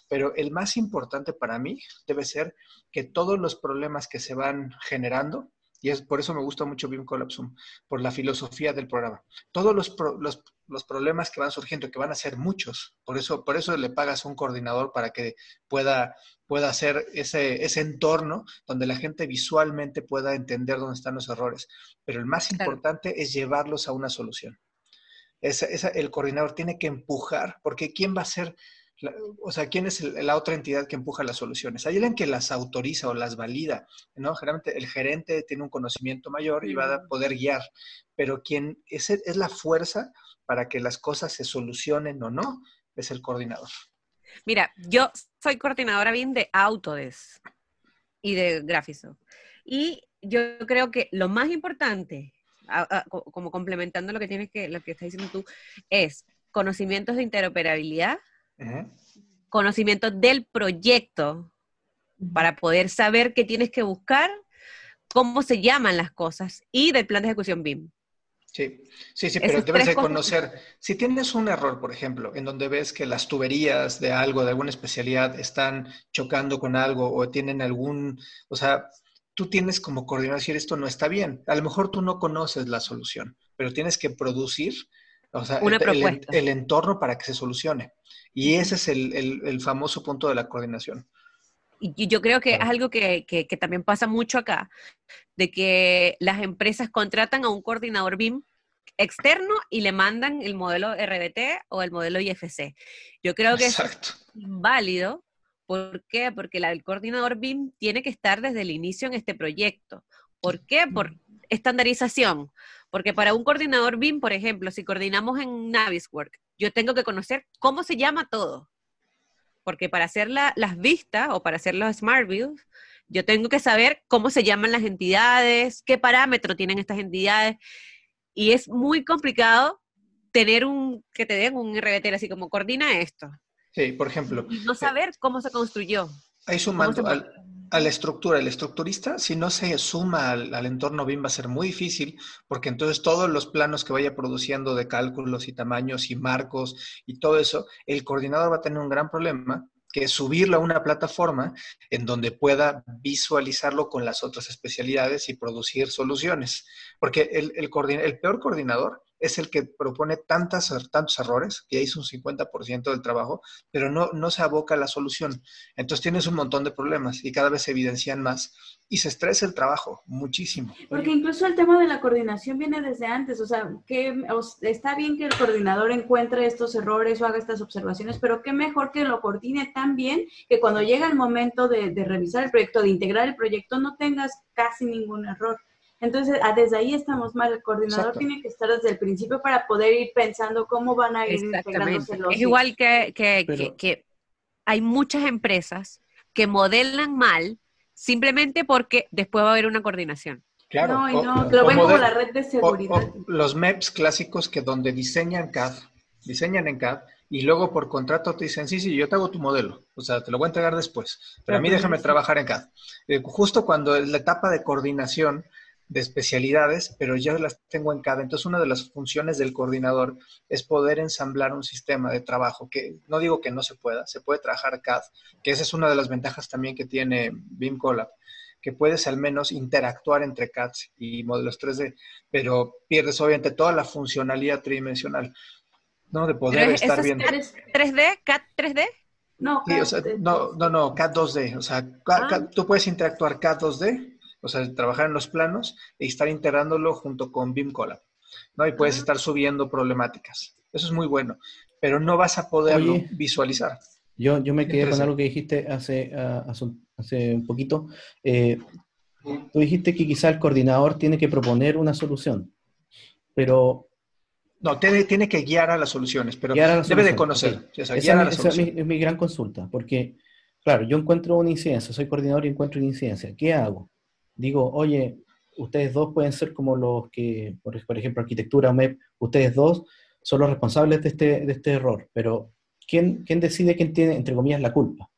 [SPEAKER 1] Pero el más importante para mí debe ser que todos los problemas que se van generando, y es por eso me gusta mucho BIM Collapsum, por la filosofía del programa, todos los, pro, los, los, problemas que van surgiendo, que van a ser muchos, por eso, por eso le pagas a un coordinador para que pueda, pueda hacer ese, ese entorno donde la gente visualmente pueda entender dónde están los errores. Pero el más
[SPEAKER 4] Claro.
[SPEAKER 1] importante es llevarlos a una solución. Esa, esa, el coordinador tiene que empujar, porque ¿quién va a ser, la, o sea, quién es el, la otra entidad que empuja las soluciones? Hay alguien que las autoriza o las valida, ¿no? Generalmente el gerente tiene un conocimiento mayor y va a poder guiar, pero quien es, es la fuerza para que las cosas se solucionen o no, es el coordinador.
[SPEAKER 4] Mira, yo soy coordinadora bien de Autodesk y de Graphisoft. Y yo creo que lo más importante a, a, como complementando lo que tienes que, lo que estás diciendo tú, es conocimientos de interoperabilidad, uh -huh. conocimiento del proyecto para poder saber qué tienes que buscar, cómo se llaman las cosas y del plan de ejecución BIM.
[SPEAKER 1] Sí, sí, sí, pero debes de conocer, si tienes un error, por ejemplo, en donde ves que las tuberías de algo, de alguna especialidad, están chocando con algo o tienen algún, o sea, tú tienes como coordinador decir esto no está bien. A lo mejor tú no conoces la solución, pero tienes que producir o sea, el, entorno para que se solucione. Y ese es el, famoso punto de la coordinación.
[SPEAKER 4] Y yo creo que es algo que, también pasa mucho acá, de que las empresas contratan a un coordinador BIM externo y le mandan el modelo RBT o el modelo IFC. Yo creo que es válido. ¿Por qué? Porque el coordinador BIM tiene que estar desde el inicio en este proyecto. ¿Por qué? Por estandarización. Porque para un coordinador BIM, por ejemplo, si coordinamos en Naviswork, yo tengo que conocer cómo se llama todo. Porque para hacer las vistas o para hacer los Smart Views, yo tengo que saber cómo se llaman las entidades, qué parámetro tienen estas entidades. Y es muy complicado tener un, que te den un RBT así como coordina esto.
[SPEAKER 1] Sí, por ejemplo.
[SPEAKER 4] Y no saber cómo se construyó.
[SPEAKER 1] Ahí sumando, al, a la estructura. El estructurista, si no se suma al, entorno BIM, va a ser muy difícil, porque entonces todos los planos que vaya produciendo de cálculos y tamaños y marcos y todo eso, el coordinador va a tener un gran problema que es subirlo a una plataforma en donde pueda visualizarlo con las otras especialidades y producir soluciones. Porque el, el, el peor coordinador es el que propone tantas, tantos errores, que ya hizo un 50% del trabajo, pero no, no se aboca a la solución. Entonces tienes un montón de problemas y cada vez se evidencian más y se estresa el trabajo muchísimo.
[SPEAKER 3] Porque incluso el tema de la coordinación viene desde antes, o sea, que está bien que el coordinador encuentre estos errores o haga estas observaciones, pero qué mejor que lo coordine tan bien que cuando llega el momento de, de revisar el proyecto, de integrar el proyecto, no tengas casi ningún error. Entonces, ah, desde ahí estamos mal. El coordinador tiene que estar desde el principio para poder ir pensando cómo van a ir integrándose
[SPEAKER 4] los... Es igual que, que, que, hay muchas empresas que modelan mal simplemente porque después va a haber una coordinación.
[SPEAKER 3] Claro. No, y no, lo ven como la red de seguridad.
[SPEAKER 1] los MEPs clásicos que donde diseñan CAD, diseñan en CAD, y luego por contrato te dicen, sí, sí, yo te hago tu modelo, o sea, te lo voy a entregar después, pero a mí déjame trabajar en CAD. Eh, justo cuando es la etapa de coordinación, de especialidades, pero ya las tengo en cada. Entonces, una de las funciones del coordinador es poder ensamblar un sistema de trabajo, que no digo que no se pueda, se puede trabajar CAD, que esa es una de las ventajas también que tiene BIM Collab, que puedes al menos interactuar entre CAD y modelos 3D, pero pierdes obviamente toda la funcionalidad tridimensional, ¿no? De poder estar viendo.
[SPEAKER 4] ¿3D? ¿CAD 3D?
[SPEAKER 3] No,
[SPEAKER 1] no, no, no, CAD 2D. O sea, ah. tú puedes interactuar CAD 2D o sea, trabajar en los planos y estar integrándolo junto con BIM Collab, ¿no? Y puedes estar subiendo problemáticas. Eso es muy bueno, pero no vas a poderlo visualizar.
[SPEAKER 2] Yo, yo me quedé con algo que dijiste hace, ah, hace, un poquito. Eh, tú dijiste que quizá el coordinador tiene que proponer una solución, pero...
[SPEAKER 1] No, tiene, tiene que guiar a las soluciones, pero debe de conocer.
[SPEAKER 2] esa, es mi gran consulta, porque, claro, yo encuentro una incidencia, soy coordinador y encuentro una incidencia. ¿Qué hago? Digo, oye, ustedes dos pueden ser como los que, por, ejemplo, arquitectura, MEP, ustedes dos son los responsables de este, de este error, pero ¿quién, ¿quién decide quién tiene, entre comillas, la culpa?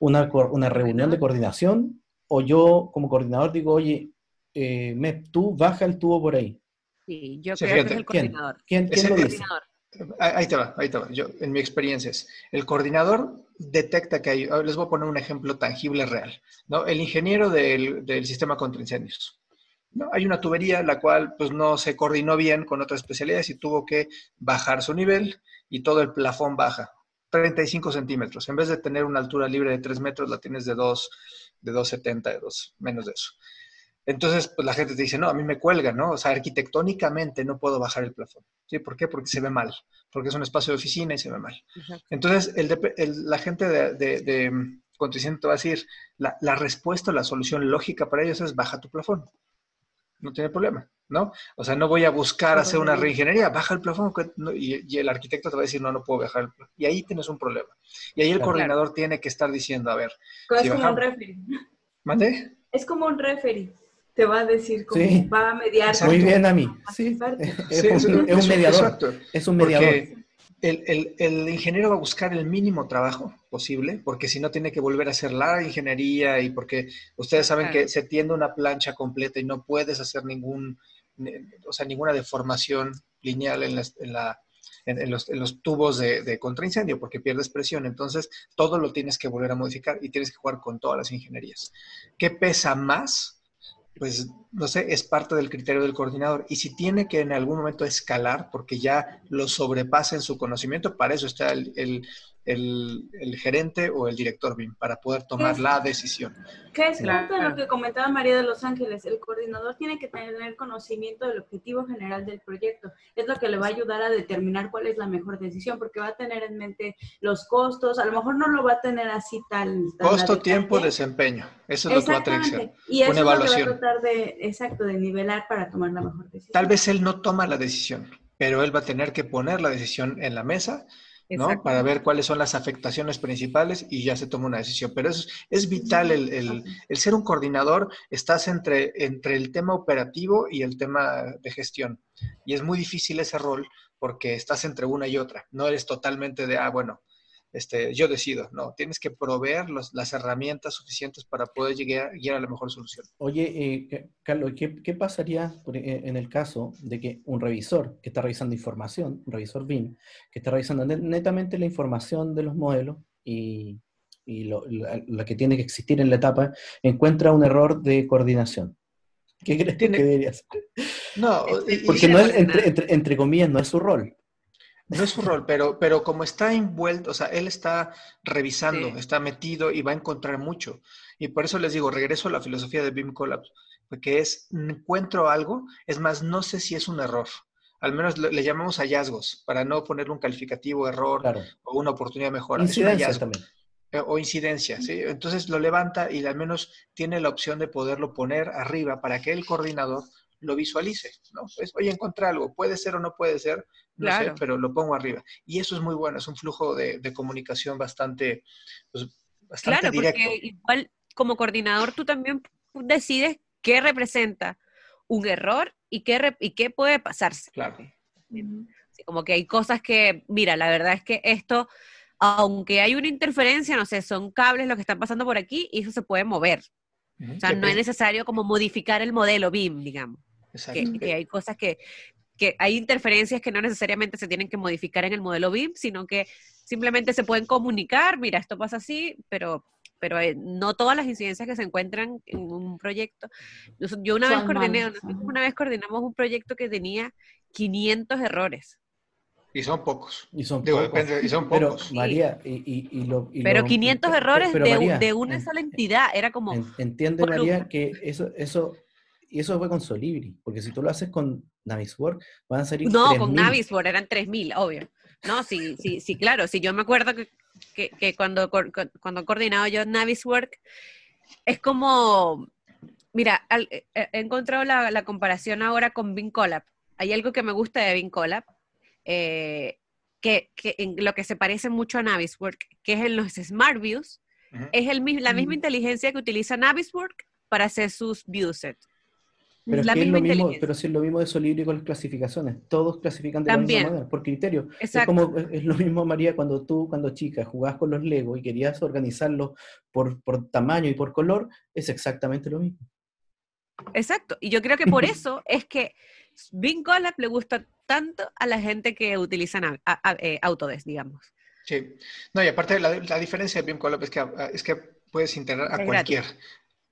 [SPEAKER 2] ¿Una, una reunión de coordinación? ¿O yo como coordinador digo, oye, eh, MEP, tú baja el tubo por ahí?
[SPEAKER 4] Sí, yo creo que es el coordinador.
[SPEAKER 2] ¿Quién, quién, lo dice?
[SPEAKER 1] Ahí te va, ahí te va. Yo, en mi experiencia es, el coordinador detecta que hay, les voy a poner un ejemplo tangible real, ¿no? El ingeniero del, sistema contra incendios. ¿no? Hay una tubería la cual pues no se coordinó bien con otras especialidades y tuvo que bajar su nivel y todo el plafón baja, 35 centímetros. En vez de tener una altura libre de 3 metros, la tienes de 2, de 2,70, de 2, menos de eso. Entonces, pues la gente te dice, no, a mí me cuelga, ¿no? O sea, arquitectónicamente no puedo bajar el plafón. ¿Sí? ¿Por qué? Porque se ve mal, porque es un espacio de oficina y se ve mal. Entonces, la gente de, de, de te va a decir, la, la, respuesta, la solución lógica para ellos es baja tu plafón. No tiene problema, ¿no? O sea, no voy a buscar hacer una reingeniería, baja el plafón y, el arquitecto te va a decir, no, no puedo bajar el plafón. Y ahí tienes un problema. Y ahí el coordinador tiene que estar diciendo, a ver.
[SPEAKER 3] Es como un referee.
[SPEAKER 1] ¿Mande?
[SPEAKER 3] Es como un referee te va a decir cómo va a mediar.
[SPEAKER 2] Muy bien a mí. Sí. Es, un, mediador. Es un mediador.
[SPEAKER 1] el, el, el, ingeniero va a buscar el mínimo trabajo posible, porque si no tiene que volver a hacer la ingeniería y porque ustedes saben que se tiende una plancha completa y no puedes hacer ningún, o sea, ninguna deformación lineal en, en, la, en, los, los, tubos de, de, contraincendio porque pierdes presión. Entonces, todo lo tienes que volver a modificar y tienes que jugar con todas las ingenierías. ¿Qué pesa más? Pues, no sé, es parte del criterio del coordinador. Y si tiene que en algún momento escalar, porque ya lo sobrepasa en su conocimiento, para eso está el, el, el, gerente o el director BIM para poder tomar la decisión.
[SPEAKER 3] ¿Qué es lo que comentaba María de Los Ángeles? El coordinador tiene que tener conocimiento del objetivo general del proyecto. Es lo que le va a ayudar a determinar cuál es la mejor decisión, porque va a tener en mente los costos. A lo mejor no lo va a tener así tal.
[SPEAKER 1] Costo, tiempo, desempeño. Eso es lo que va a tener que ser.
[SPEAKER 3] Y eso Una lo que va a tratar de, exacto, de nivelar para tomar la mejor decisión.
[SPEAKER 1] Tal vez él no toma la decisión, pero él va a tener que poner la decisión en la mesa ¿no? Para ver cuáles son las afectaciones principales y ya se toma una decisión. Pero es, es vital el, el, el, ser un coordinador, estás entre, entre el tema operativo y el tema de gestión. Y es muy difícil ese rol porque estás entre una y otra. No eres totalmente de, ah, bueno, este, yo decido. No, tienes que proveer las herramientas suficientes para poder llegar, llegar, a la mejor solución.
[SPEAKER 2] Oye, eh, Carlos, ¿qué, ¿qué, pasaría eh, en el caso de que un revisor que está revisando información, un revisor BIM, que está revisando netamente la información de los modelos y, y lo, la, que tiene que existir en la etapa, encuentra un error de coordinación? ¿Qué crees que debería hacer?
[SPEAKER 1] No,
[SPEAKER 2] porque no es, entre, entre, entre comillas, no es su rol.
[SPEAKER 1] No es su rol, pero, pero como está envuelto, o sea, él está revisando, sí. está metido y va a encontrar mucho. Y por eso les digo, regreso a la filosofía de BIM Collabs, porque es, encuentro algo, es más, no sé si es un error. Al menos le, le llamamos hallazgos, para no ponerle un calificativo error
[SPEAKER 2] claro.
[SPEAKER 1] o una oportunidad de mejora.
[SPEAKER 2] Incidencia también.
[SPEAKER 1] Eh, o incidencia, ¿sí? Entonces lo levanta y al menos tiene la opción de poderlo poner arriba para que el coordinador lo visualice, ¿no? Pues, oye, encontré algo, puede ser o no puede ser, no claro. sé, pero lo pongo arriba. Y eso es muy bueno, es un flujo de, de comunicación bastante, pues, bastante
[SPEAKER 4] claro,
[SPEAKER 1] directo.
[SPEAKER 4] porque igual como coordinador tú también decides qué representa un error y qué, y qué puede pasarse.
[SPEAKER 1] Claro.
[SPEAKER 4] Sí, como que hay cosas que, mira, la verdad es que esto, aunque hay una interferencia, no sé, son cables lo que están pasando por aquí y eso se puede mover. Uh -huh. O sea, no es necesario como modificar el modelo BIM, digamos. Que, que, hay cosas que, que hay interferencias que no necesariamente se tienen que modificar en el modelo BIM, sino que simplemente se pueden comunicar, mira, esto pasa así, pero, pero eh, no todas las incidencias que se encuentran en un proyecto. Yo una, vez, coordiné, una vez coordinamos un proyecto que tenía 500 errores.
[SPEAKER 1] Y son pocos.
[SPEAKER 2] Y son
[SPEAKER 1] Digo,
[SPEAKER 2] pocos.
[SPEAKER 1] Depende, y son pocos.
[SPEAKER 2] Pero, María, y, y, y lo, y
[SPEAKER 4] pero
[SPEAKER 2] lo,
[SPEAKER 4] 500 errores
[SPEAKER 2] pero,
[SPEAKER 4] de,
[SPEAKER 2] María,
[SPEAKER 4] de, una sola entidad, era como...
[SPEAKER 2] Entiende, María, que eso, eso, y eso fue con Solibri, porque si tú lo haces con Naviswork, van a salir
[SPEAKER 4] No, con Naviswork eran 3.000, obvio. No, sí, sí, sí, claro. Sí, yo me acuerdo que, que, que cuando, cuando he coordinado yo Naviswork, es como... Mira, al, he encontrado la, la, comparación ahora con BinCollab. Hay algo que me gusta de BinCollab, eh, que, que, en lo que se parece mucho a Naviswork, que es en los Smart Views, uh -huh. es el, la misma uh -huh. inteligencia que utiliza Naviswork para hacer sus viewsets.
[SPEAKER 2] Pero, la es, misma es lo mismo, pero sí es lo mismo de Solibri con las clasificaciones. Todos clasifican de
[SPEAKER 4] También.
[SPEAKER 2] la misma manera, por criterio.
[SPEAKER 4] Exacto.
[SPEAKER 2] Es, como, es lo mismo, María, cuando tú, cuando chica, jugabas con los Legos y querías organizarlos por, por tamaño y por color, es exactamente lo mismo.
[SPEAKER 4] Exacto. Y yo creo que por eso es que Bing Collab le gusta tanto a la gente que utiliza a, a, a, eh, Autodesk, digamos.
[SPEAKER 1] Sí. No, y aparte la, la diferencia de BIM Collab es que, es que puedes integrar a es cualquier. Gratis.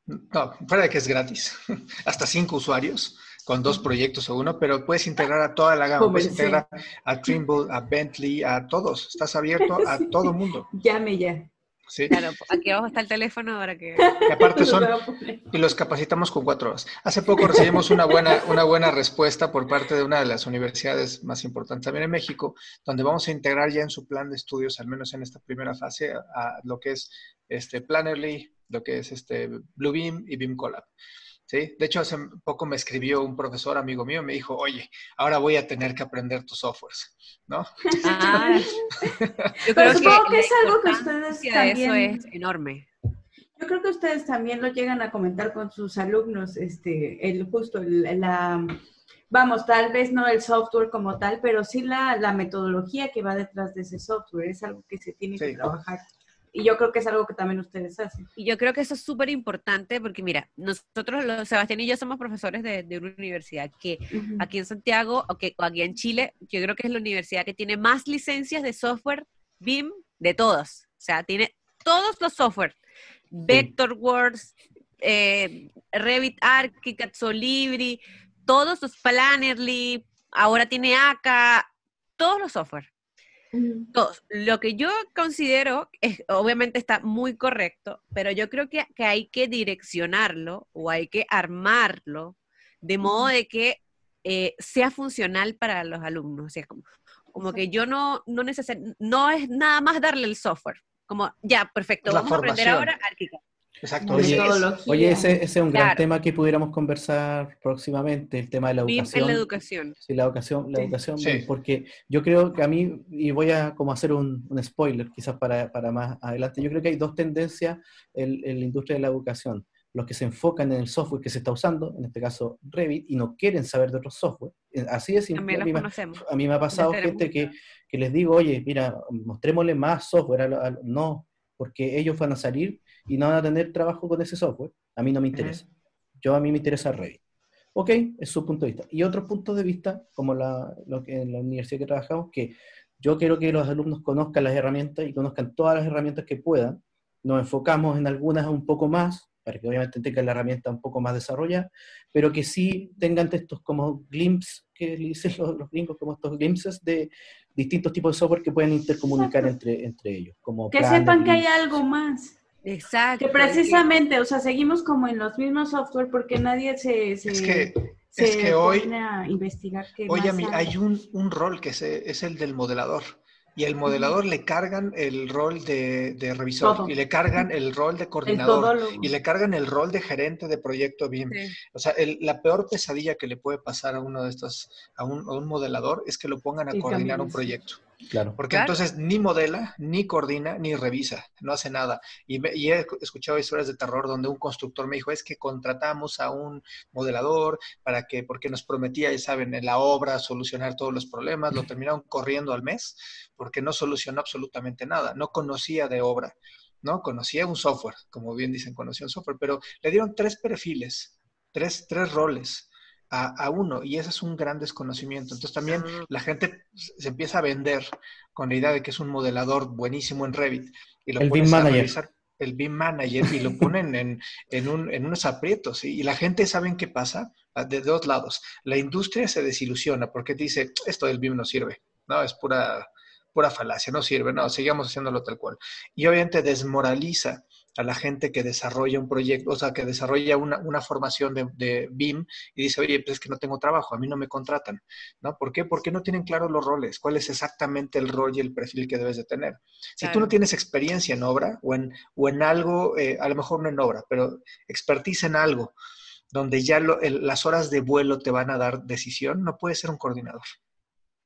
[SPEAKER 1] No, fuera de que es gratis. Hasta cinco usuarios con dos proyectos o uno, pero puedes integrar a toda la gama. Puedes integrar a Trimble, a Bentley, a todos. Estás abierto a todo mundo.
[SPEAKER 3] Llame ya.
[SPEAKER 1] Sí.
[SPEAKER 4] Claro, aquí abajo está el teléfono para que...
[SPEAKER 1] Y aparte son, y los capacitamos con cuatro horas. Hace poco recibimos una buena, una buena respuesta por parte de una de las universidades más importantes también en México, donde vamos a integrar ya en su plan de estudios, al menos en esta primera fase, a, a lo que es este Plannerly, lo que es este Bluebeam y Beam Collab. ¿Sí? De hecho, hace poco me escribió un profesor amigo mío, me dijo, oye, ahora voy a tener que aprender tus softwares, ¿no?
[SPEAKER 4] Ah,
[SPEAKER 3] yo creo que, que, es algo que ustedes también...
[SPEAKER 4] Eso es enorme.
[SPEAKER 3] Yo creo que ustedes también lo llegan a comentar con sus alumnos, este, el justo la, vamos, tal vez no el software como tal, pero sí la, la metodología que va detrás de ese software, es algo que se tiene que trabajar. Y yo creo que es algo que también ustedes hacen.
[SPEAKER 4] Y yo creo que eso es súper importante porque, mira, nosotros, los, Sebastián y yo somos profesores de, de una universidad que aquí en Santiago o, que, o aquí en Chile, yo creo que es la universidad que tiene más licencias de software BIM de todos. O sea, tiene todos los software. Vectorworks, eh, Revit Archicad, Solibri, todos los Plannerly, ahora tiene ACA, todos los software. Todos. Lo que yo considero, es, obviamente está muy correcto, pero yo creo que, hay que direccionarlo o hay que armarlo de modo de que eh, sea funcional para los alumnos. O sea, como, como que yo no, no necesito, no es nada más darle el software. Como, ya, perfecto, vamos a aprender ahora.
[SPEAKER 2] Exacto. Oye, ese, es un gran tema que pudiéramos conversar próximamente, el tema de la educación.
[SPEAKER 4] la educación.
[SPEAKER 2] Sí, la educación, la educación porque yo creo que a mí, y voy a como hacer un, spoiler quizás para, para, más adelante, yo creo que hay dos tendencias en, la industria de la educación. Los que se enfocan en el software que se está usando, en este caso Revit, y no quieren saber de otros software. Eh, así es simple. A mí, me, a mí me ha pasado gente que, que, les digo, oye, mira, mostrémosle más software. no, porque ellos van a salir y no van a tener trabajo con ese software, a mí no me interesa. Yo a mí me interesa Revit. Ok, es su punto de vista. Y otros puntos de vista, como la, lo que en la universidad que trabajamos, que yo quiero que los alumnos conozcan las herramientas y conozcan todas las herramientas que puedan. Nos enfocamos en algunas un poco más, para que obviamente tengan la herramienta un poco más desarrollada, pero que sí tengan estos como glimpses, que dicen los, los, gringos, como estos glimpses de distintos tipos de software que pueden intercomunicar entre, entre ellos. Como
[SPEAKER 3] que sepan que hay algo más. Exacto. Que precisamente, o sea, seguimos como en los mismos software porque nadie se, se,
[SPEAKER 1] es que, es que hoy,
[SPEAKER 3] a investigar qué
[SPEAKER 1] Oye, hay. un, un, rol que es, es el del modelador. Y el modelador le cargan el rol de, revisor y le cargan el rol de coordinador y le cargan el rol de gerente de proyecto BIM. O sea, la peor pesadilla que le puede pasar a uno de estos, a un, a un modelador es que lo pongan a coordinar un proyecto.
[SPEAKER 2] Claro.
[SPEAKER 1] Porque entonces ni modela, ni coordina, ni revisa, no hace nada. Y, he escuchado historias de terror donde un constructor me dijo, es que contratamos a un modelador para que, porque nos prometía, ya saben, en la obra solucionar todos los problemas, lo terminaron corriendo al mes porque no solucionó absolutamente nada, no conocía de obra, ¿no? Conocía un software, como bien dicen, conocía un software, pero le dieron tres perfiles, tres, tres roles a, uno y ese es un gran desconocimiento. Entonces también la gente se empieza a vender con la idea de que es un modelador buenísimo en Revit y lo
[SPEAKER 2] el Manager.
[SPEAKER 1] el BIM Manager y lo ponen en, en, un, en unos aprietos y la gente saben qué pasa ah, de dos lados. La industria se desilusiona porque dice, esto del BIM no sirve, no, es pura, pura falacia, no sirve, no, sigamos haciéndolo tal cual. Y obviamente desmoraliza a la gente que desarrolla un proyecto, o sea, que desarrolla una, formación de, BIM y dice, oye, pues es que no tengo trabajo, a mí no me contratan, ¿no? ¿Por qué? Porque no tienen claros los roles, cuál es exactamente el rol y el perfil que debes de tener. Si tú no tienes experiencia en obra o en, o en algo, eh, a lo mejor no en obra, pero expertise en algo, donde ya las horas de vuelo te van a dar decisión, no puedes ser un coordinador.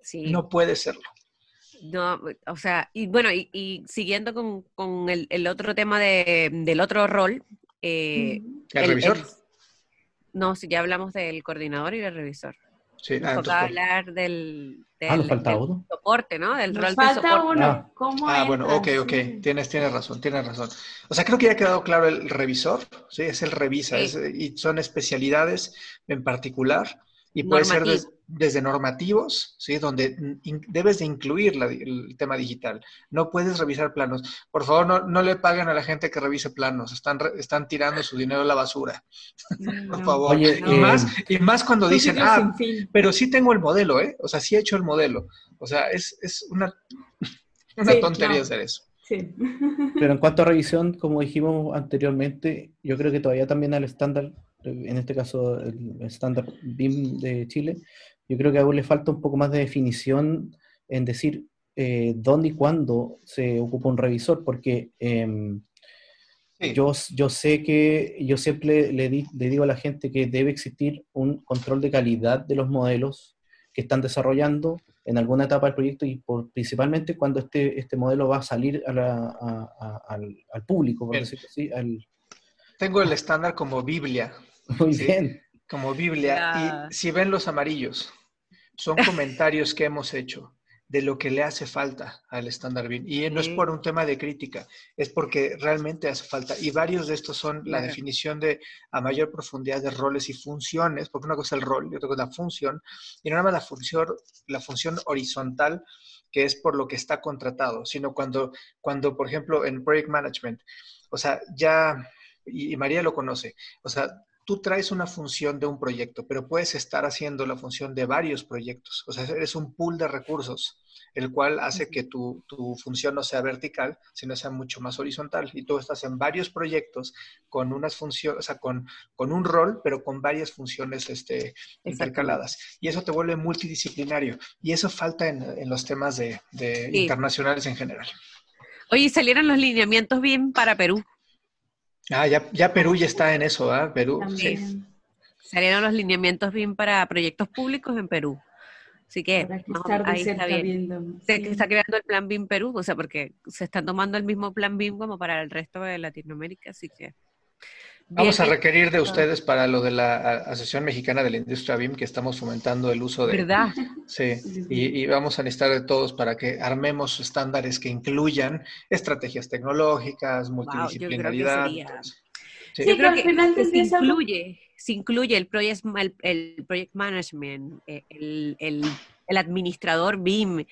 [SPEAKER 1] Sí. No puede serlo.
[SPEAKER 4] No, o sea, y bueno, y, siguiendo con, el, otro tema de, del otro rol.
[SPEAKER 1] Eh, ¿El, revisor?
[SPEAKER 4] no, si ya hablamos del coordinador y del revisor.
[SPEAKER 1] Sí,
[SPEAKER 4] nos ah, hablar del,
[SPEAKER 2] ah, falta uno.
[SPEAKER 4] soporte, ¿no? Del
[SPEAKER 3] rol de soporte. Uno.
[SPEAKER 1] Ah, ¿Cómo ah bueno, ok, ok, tienes, tienes razón, tienes razón. O sea, creo que ya ha quedado claro el revisor, ¿sí? Es el revisa, y son especialidades en particular y puede ser desde normativos, ¿sí? donde debes de incluir el tema digital. No puedes revisar planos. Por favor, no, no, le paguen a la gente que revise planos. Están, están tirando su dinero a la basura. Por favor. y, más, y más cuando dicen, ah, pero sí tengo el modelo, ¿eh? O sea, sí he hecho el modelo. O sea, es, es una, una tontería hacer eso.
[SPEAKER 3] Sí.
[SPEAKER 2] Pero en cuanto a revisión, como dijimos anteriormente, yo creo que todavía también al estándar en este caso el estándar BIM de Chile, yo creo que aún le falta un poco más de definición en decir eh, dónde y cuándo se ocupa un revisor, porque em, yo, yo sé que yo siempre le, le, digo a la gente que debe existir un control de calidad de los modelos que están desarrollando en alguna etapa del proyecto y por, principalmente cuando este, este modelo va a salir al, al, público, por decirlo así, al,
[SPEAKER 1] tengo el estándar como Biblia.
[SPEAKER 2] Muy
[SPEAKER 1] Sí.
[SPEAKER 2] bien.
[SPEAKER 1] Como Biblia. Y si ven los amarillos, son comentarios que hemos hecho de lo que le hace falta al estándar BIM. Y no es por un tema de crítica, es porque realmente hace falta. Y varios de estos son la definición de a mayor profundidad de roles y funciones, porque una cosa es el rol y otra cosa es la función, y no nada más la función, la función horizontal, que es por lo que está contratado, sino cuando, cuando por ejemplo, en Project Management, o sea, ya, y, y María lo conoce, o sea, tú traes una función de un proyecto, pero puedes estar haciendo la función de varios proyectos. O sea, eres un pool de recursos, el cual hace que tu, tu función no sea vertical, sino sea mucho más horizontal. Y tú estás en varios proyectos con unas funciones, o sea, con, con un rol, pero con varias funciones este, intercaladas. Y eso te vuelve multidisciplinario. Y eso falta en, en los temas de, de
[SPEAKER 4] Sí.
[SPEAKER 1] internacionales en general.
[SPEAKER 4] Oye, salieron los lineamientos BIM para Perú.
[SPEAKER 1] Ah, ya, ya Perú ya está en eso, ¿ah? Perú, sí.
[SPEAKER 3] También.
[SPEAKER 4] Salieron los lineamientos BIM para proyectos públicos en Perú. Así que ahí está bien.
[SPEAKER 3] viendo.
[SPEAKER 4] Se
[SPEAKER 3] sí.
[SPEAKER 4] que está creando el plan BIM Perú, o sea, porque se están tomando el mismo plan BIM como para el resto de Latinoamérica, así que...
[SPEAKER 1] Vamos a requerir de ustedes para lo de la Asociación Mexicana de la Industria BIM, que estamos fomentando el uso de...
[SPEAKER 4] ¿Verdad?
[SPEAKER 1] Sí, y, y vamos a necesitar de todos para que armemos estándares que incluyan estrategias tecnológicas,
[SPEAKER 4] yo creo que
[SPEAKER 1] multidisciplinaridad.
[SPEAKER 4] sería-.
[SPEAKER 1] Sí.
[SPEAKER 3] Sí,
[SPEAKER 4] Yo creo
[SPEAKER 3] al final
[SPEAKER 4] que se incluye, se incluye el project, ma- el, el project management, eh, el, el- el administrador BIM,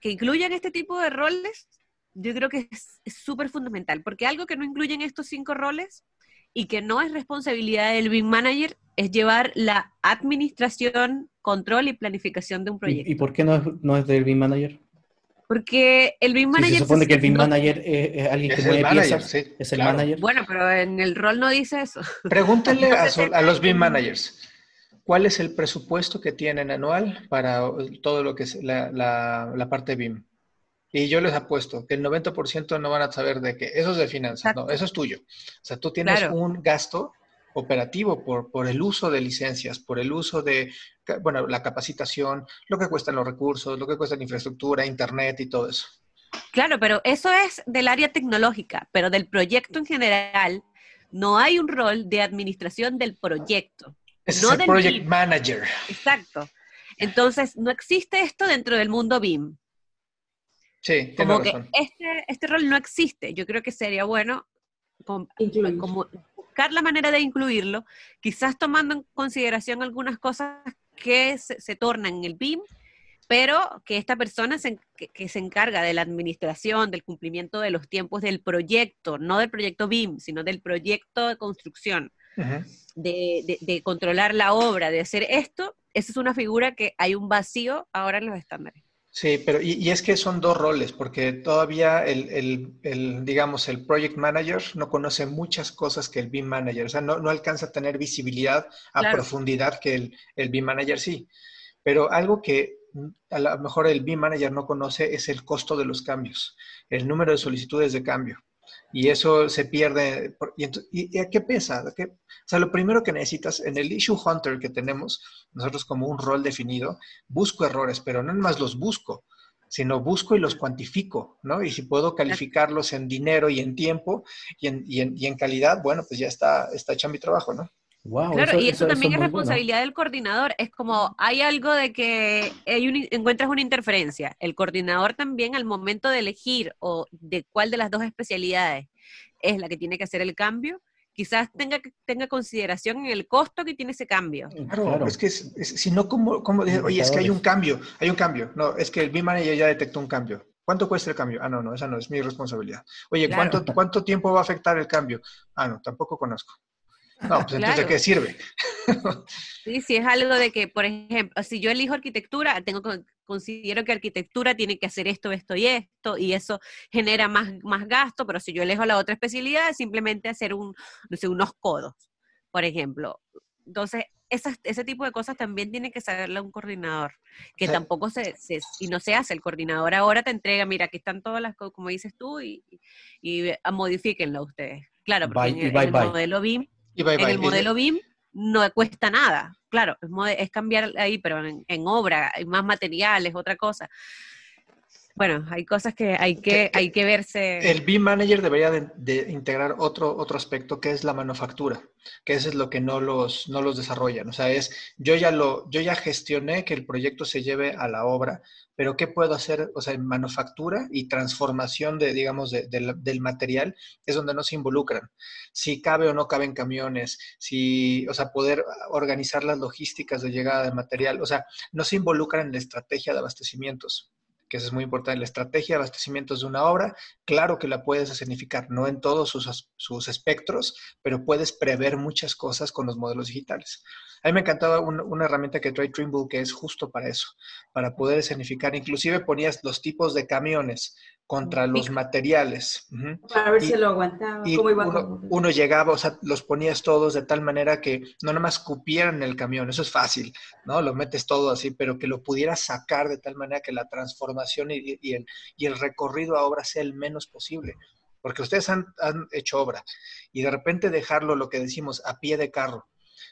[SPEAKER 4] que incluyan este tipo de roles, yo creo que es es súper fundamental, porque algo que no incluyen estos cinco roles y que no es responsabilidad del BIM manager es llevar la administración, control y planificación de un
[SPEAKER 2] ¿Y,
[SPEAKER 4] proyecto.
[SPEAKER 2] y por qué no es, no es del BIM Manager?
[SPEAKER 4] Porque el BIM manager...
[SPEAKER 2] se supone que el BIM
[SPEAKER 4] no-
[SPEAKER 2] Manager es, es alguien que
[SPEAKER 1] Es
[SPEAKER 2] mueve
[SPEAKER 1] manager,
[SPEAKER 2] piezas,
[SPEAKER 1] sí,
[SPEAKER 2] es el
[SPEAKER 1] claro.
[SPEAKER 2] manager.
[SPEAKER 4] Bueno, pero en el rol no dice eso.
[SPEAKER 1] Pregúntenle a, los BIM managers, ¿cuál es el presupuesto que tienen anual para todo lo que es la, la- la parte BIM? Y yo les apuesto que el 90% no van a saber de qué. Eso es de finanzas, no, eso es tuyo. O sea, tú tienes
[SPEAKER 4] Claro.
[SPEAKER 1] un gasto operativo por, por el uso de licencias, por el uso de, bueno, la capacitación, lo que cuestan los recursos, lo que cuesta la infraestructura, internet y todo eso.
[SPEAKER 4] Claro, pero eso es del área tecnológica, pero del proyecto en general no hay un rol de administración del proyecto.
[SPEAKER 1] Ese
[SPEAKER 4] No
[SPEAKER 1] es el
[SPEAKER 4] del
[SPEAKER 1] project
[SPEAKER 4] BIM.
[SPEAKER 1] manager.
[SPEAKER 4] Exacto. Entonces, no existe esto dentro del mundo BIM.
[SPEAKER 1] Sí,
[SPEAKER 4] Como que
[SPEAKER 1] razón.
[SPEAKER 4] este, este rol no existe. Yo creo que sería bueno como buscar la manera de incluirlo, quizás tomando en consideración algunas cosas que se, se tornan en el BIM, pero que esta persona se que, que se encarga de la administración, del cumplimiento de los tiempos del proyecto, no del proyecto BIM, sino del proyecto de construcción,
[SPEAKER 1] Ujú.
[SPEAKER 4] de, de- de controlar la obra, de hacer esto, esa es una figura que hay un vacío ahora en los estándares.
[SPEAKER 1] Sí, pero y, y es que son dos roles, porque todavía el, el- el, digamos, el project manager no conoce muchas cosas que el BIM manager, o sea, no, no alcanza a tener visibilidad a
[SPEAKER 4] Claro.
[SPEAKER 1] profundidad que el, el BIM manager sí. Pero algo que a lo mejor el BIM manager no conoce es el costo de los cambios, el número de solicitudes de cambio. Y eso se pierde. por- ¿Y, ento- y- y a qué pesa? ¿A qué? O sea, lo primero que necesitas en el issue hunter que tenemos nosotros como un rol definido, busco errores, pero no más los busco, sino busco y los cuantifico, ¿no? Y si puedo calificarlos en dinero y en tiempo y en, y en, y en calidad, bueno, pues ya está, está hecho mi trabajo, ¿no?
[SPEAKER 2] Wow,
[SPEAKER 4] Claro, y eso, también es
[SPEAKER 2] bueno.
[SPEAKER 4] responsabilidad del coordinador. Es como hay algo de que hay un- encuentras una interferencia. El coordinador también al momento de elegir o de cuál de las dos especialidades es la que tiene que hacer el cambio, quizás tenga, consideración en el costo que tiene ese cambio.
[SPEAKER 1] Claro,
[SPEAKER 2] Claro.
[SPEAKER 1] es que es- es- si no, ¿cómo, cómo dices, oye, es que hay un cambio, hay un cambio? No, es que el BIM Manager ya detectó un cambio. ¿Cuánto cuesta el cambio? Ah, no, no, esa no es mi responsabilidad. Oye,
[SPEAKER 4] Claro.
[SPEAKER 1] ¿cuánto, ¿cuánto tiempo va a afectar el cambio? Ah, no, tampoco conozco. No, pues entonces, ¿de
[SPEAKER 4] Claro.
[SPEAKER 1] qué sirve?
[SPEAKER 4] Sí, si es algo de que, por ejemplo, si yo elijo arquitectura, tengo que- considero que arquitectura tiene que hacer esto, esto y esto, y eso genera más, más gasto, pero si yo elijo la otra especialidad, es simplemente hacer un, no sé, unos codos, por ejemplo. Entonces, esas, ese tipo de cosas también tiene que saberle un coordinador, que
[SPEAKER 1] Sí.
[SPEAKER 4] tampoco se, se- y no se hace. El coordinador ahora te entrega, mira, aquí están todas las cosas, como dices tú, y, y, y modifíquenlo ustedes. Claro, porque
[SPEAKER 2] Bye,
[SPEAKER 4] en, el-
[SPEAKER 2] bye,
[SPEAKER 4] en el
[SPEAKER 2] bye.
[SPEAKER 4] modelo BIM
[SPEAKER 1] Y bye,
[SPEAKER 4] en el modelo BIM no cuesta nada. Claro, es, es cambiar ahí, pero en, en obra hay más materiales, otra cosa. Bueno, hay cosas que hay que, hay que verse.
[SPEAKER 1] El BIM Manager debería de, integrar otro, otro aspecto que es la manufactura, que eso es lo que no los, no los desarrollan. O sea, es, yo ya lo, yo ya gestioné que el proyecto se lleve a la obra, pero ¿qué puedo hacer? O sea, en manufactura y transformación de, digamos, del material es donde no se involucran. Si cabe o no cabe en camiones, si, o sea, poder organizar las logísticas de llegada de material, o sea, no se involucran en la estrategia de abastecimientos que eso es muy importante, la estrategia de abastecimientos de una obra, claro que la puedes escenificar, no en todos sus, sus espectros, pero puedes prever muchas cosas con los modelos digitales. A mí me encantaba una herramienta que trae Trimble que es justo para eso, para poder escenificar. Inclusive ponías los tipos de camiones contra los materiales.
[SPEAKER 3] Para ver si lo aguantaba.
[SPEAKER 1] uno, llegaba, o sea, los ponías todos de tal manera que no nada más cupieran el camión, eso es fácil, ¿no? Lo metes todo así, pero que lo pudieras sacar de tal manera que la transformación y, el, y el recorrido a obra sea el menos posible. Porque ustedes han, han hecho obra y de repente dejarlo, lo que decimos, a pie de carro,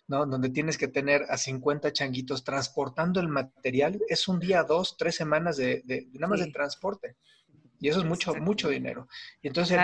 [SPEAKER 1] ¿no? Donde tienes que tener a 50 changuitos transportando el material, es un día, dos, tres semanas de, de nada más de transporte. Y eso es mucho, mucho dinero. Y entonces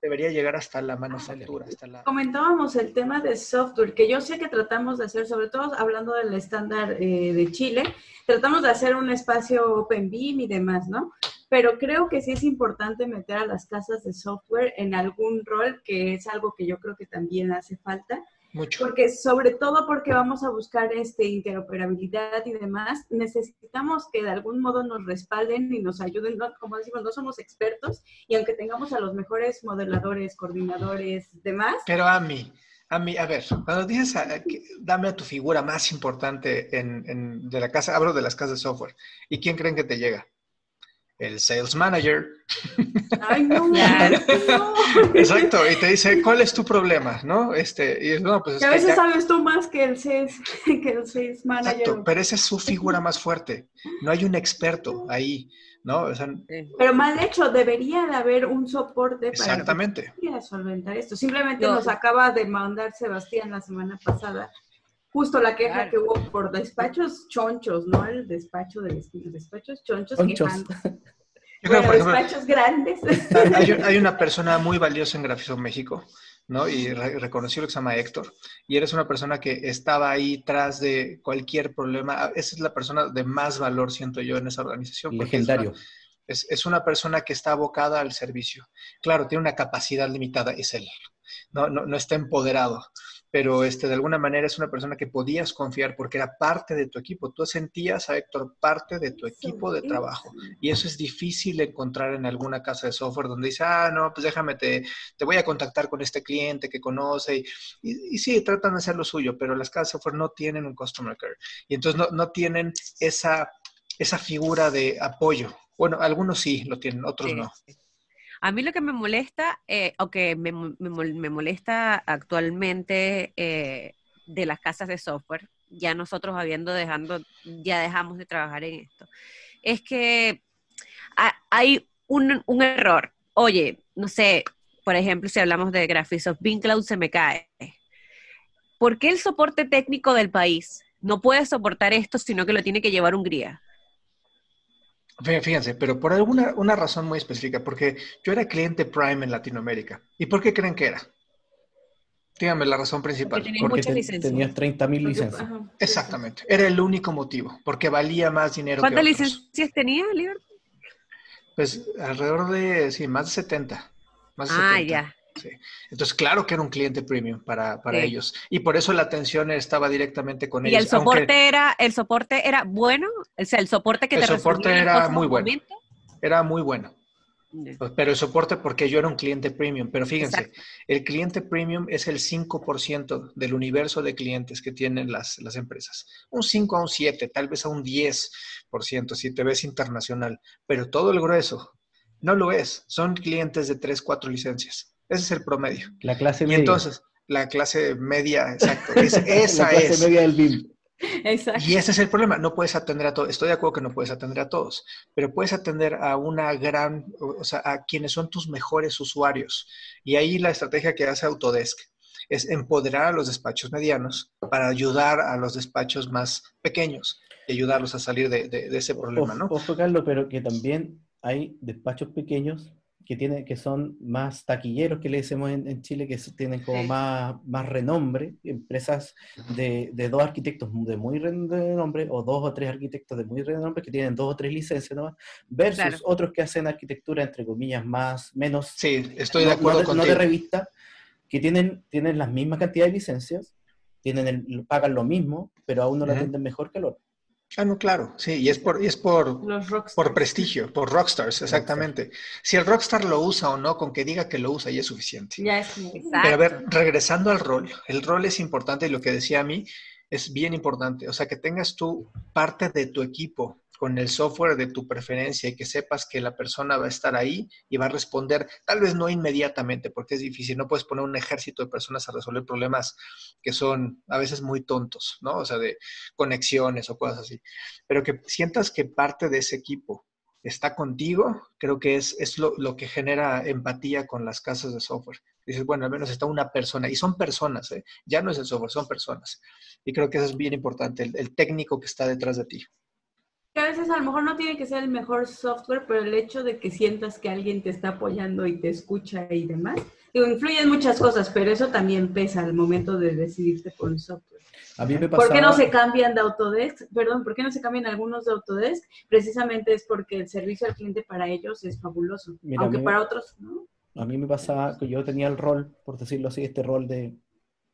[SPEAKER 1] debería llegar hasta la manufactura. Hasta la...
[SPEAKER 3] Comentábamos el tema de software, que yo sé que tratamos de hacer, sobre todo hablando del estándar eh, de Chile, tratamos de hacer un espacio Open BIM y demás, ¿no? Pero creo que sí es importante meter a las casas de software en algún rol, que es algo que yo creo que también hace falta
[SPEAKER 1] mucho.
[SPEAKER 3] Porque sobre todo porque vamos a buscar este interoperabilidad y demás, necesitamos que de algún modo nos respalden y nos ayuden, como decimos, no somos expertos y aunque tengamos a los mejores modeladores, coordinadores, demás.
[SPEAKER 1] Pero a mí, a mí, a ver, cuando dices, dame a tu figura más importante en, de la casa, hablo de las casas de software, ¿y quién creen que te llega? El sales manager.
[SPEAKER 3] Ay, no,
[SPEAKER 1] Exacto, y te dice, ¿cuál es tu problema? ¿No? Este, y no, pues
[SPEAKER 3] que a veces sabes tú más que el sales, que el sales manager. Exacto,
[SPEAKER 1] pero esa es su figura más fuerte. No hay un experto ahí, ¿no?
[SPEAKER 3] pero mal hecho, debería de haber un soporte
[SPEAKER 1] para Exactamente.
[SPEAKER 3] solventar esto. Simplemente nos acaba de mandar Sebastián la semana pasada justo la queja que hubo por despachos chonchos, ¿no? El despacho de los despachos chonchos, despachos grandes.
[SPEAKER 1] Hay, una persona muy valiosa en Grafismo México, ¿no? Y reconoció lo que se llama Héctor. Y eres una persona que estaba ahí tras de cualquier problema. Esa es la persona de más valor, siento yo, en esa organización.
[SPEAKER 2] Legendario.
[SPEAKER 1] Es, es, una persona que está abocada al servicio. Claro, tiene una capacidad limitada, es él. No, no, no está empoderado pero este, de alguna manera es una persona que podías confiar porque era parte de tu equipo. Tú sentías a Héctor parte de tu equipo de trabajo. Y eso es difícil encontrar en alguna casa de software donde dice, ah, no, pues déjame, te, te voy a contactar con este cliente que conoce. Y, y, sí, tratan de hacer lo suyo, pero las casas de software no tienen un customer care. Y entonces no, no tienen esa, esa figura de apoyo. Bueno, algunos sí lo tienen, otros no.
[SPEAKER 4] A mí lo que me molesta, eh, o que me, molesta actualmente eh, de las casas de software, ya nosotros habiendo dejando, ya dejamos de trabajar en esto, es que hay un, error. Oye, no sé, por ejemplo, si hablamos de Graphisoft Cloud se me cae. ¿Por qué el soporte técnico del país no puede soportar esto, sino que lo tiene que llevar Hungría?
[SPEAKER 1] Fíjense, pero por alguna una razón muy específica, porque yo era cliente Prime en Latinoamérica. ¿Y por qué creen que era? Díganme la razón principal.
[SPEAKER 2] Porque, tenías 30 mil licencias.
[SPEAKER 1] Exactamente. Era el único motivo, porque valía más dinero.
[SPEAKER 4] ¿Cuántas licencias tenía, Liber?
[SPEAKER 1] Pues alrededor de, sí, más de 70. Más de
[SPEAKER 4] ah, ya.
[SPEAKER 1] Entonces, claro que era un cliente premium para, ellos. Y por eso la atención estaba directamente con ellos.
[SPEAKER 4] ¿Y el soporte era, el soporte era bueno? O sea, el soporte que
[SPEAKER 1] el
[SPEAKER 4] te
[SPEAKER 1] soporte era muy bueno. Era muy bueno. Pues, pero el soporte porque yo era un cliente premium. Pero fíjense, el cliente premium es el 5% del universo de clientes que tienen las, las empresas. Un 5 a un 7, tal vez a un 10% si te ves internacional. Pero todo el grueso no lo es. Son clientes de 3, 4 licencias. Ese es el promedio.
[SPEAKER 2] La clase
[SPEAKER 1] media. Y entonces, la clase media, exacto. esa
[SPEAKER 2] la clase media del BIM.
[SPEAKER 3] Exacto.
[SPEAKER 1] Y ese es el problema, no puedes atender a todos. Estoy de acuerdo que no puedes atender a todos, pero puedes atender a una gran, o sea, a quienes son tus mejores usuarios. Y ahí la estrategia que hace Autodesk es empoderar a los despachos medianos para ayudar a los despachos más pequeños y ayudarlos a salir de, ese problema, ¿no?
[SPEAKER 2] Ojo, Carlos, pero que también hay despachos pequeños que, tienen, que son más taquilleros, que le decimos en, Chile, que tienen como más, más renombre, empresas de, de, dos arquitectos de muy renombre, o dos o tres arquitectos de muy renombre, que tienen dos o tres licencias nomás, versus otros que hacen arquitectura, entre comillas, más, menos...
[SPEAKER 1] Sí, estoy de acuerdo
[SPEAKER 2] con No de revista, que tienen, tienen las mismas cantidad de licencias, tienen pagan lo mismo, pero a uno lo atienden mejor que al otro.
[SPEAKER 1] Ah, no, claro, sí, y es por, y es por, por prestigio, por rockstars, exactamente. Si el rockstar lo usa o no, con que diga que lo usa ya es suficiente.
[SPEAKER 3] Ya es
[SPEAKER 1] Pero a ver, regresando al rol, el rol es importante y lo que decía a mí es bien importante, o sea, que tengas tú parte de tu equipo con el software de tu preferencia y que sepas que la persona va a estar ahí y va a responder, tal vez no inmediatamente, porque es difícil, no puedes poner un ejército de personas a resolver problemas que son a veces muy tontos, ¿no? O sea, de conexiones o cosas así, pero que sientas que parte de ese equipo está contigo, creo que es, es lo, que genera empatía con las casas de software. Dices, bueno, al menos está una persona, y son personas, ¿eh? ya no es el software, son personas. Y creo que eso es bien importante, el técnico que está detrás de ti
[SPEAKER 3] a veces a lo mejor no tiene que ser el mejor software, pero el hecho de que sientas que alguien te está apoyando y te escucha y demás, digo, influyen muchas cosas, pero eso también pesa al momento de decidirte por un software.
[SPEAKER 2] A mí me
[SPEAKER 3] ¿Por qué no se cambian de Autodesk? Perdón, ¿por qué no se cambian algunos de Autodesk? Precisamente es porque el servicio al cliente para ellos es fabuloso, aunque para otros no.
[SPEAKER 2] A mí me pasaba que yo tenía el rol, por decirlo así, este rol de,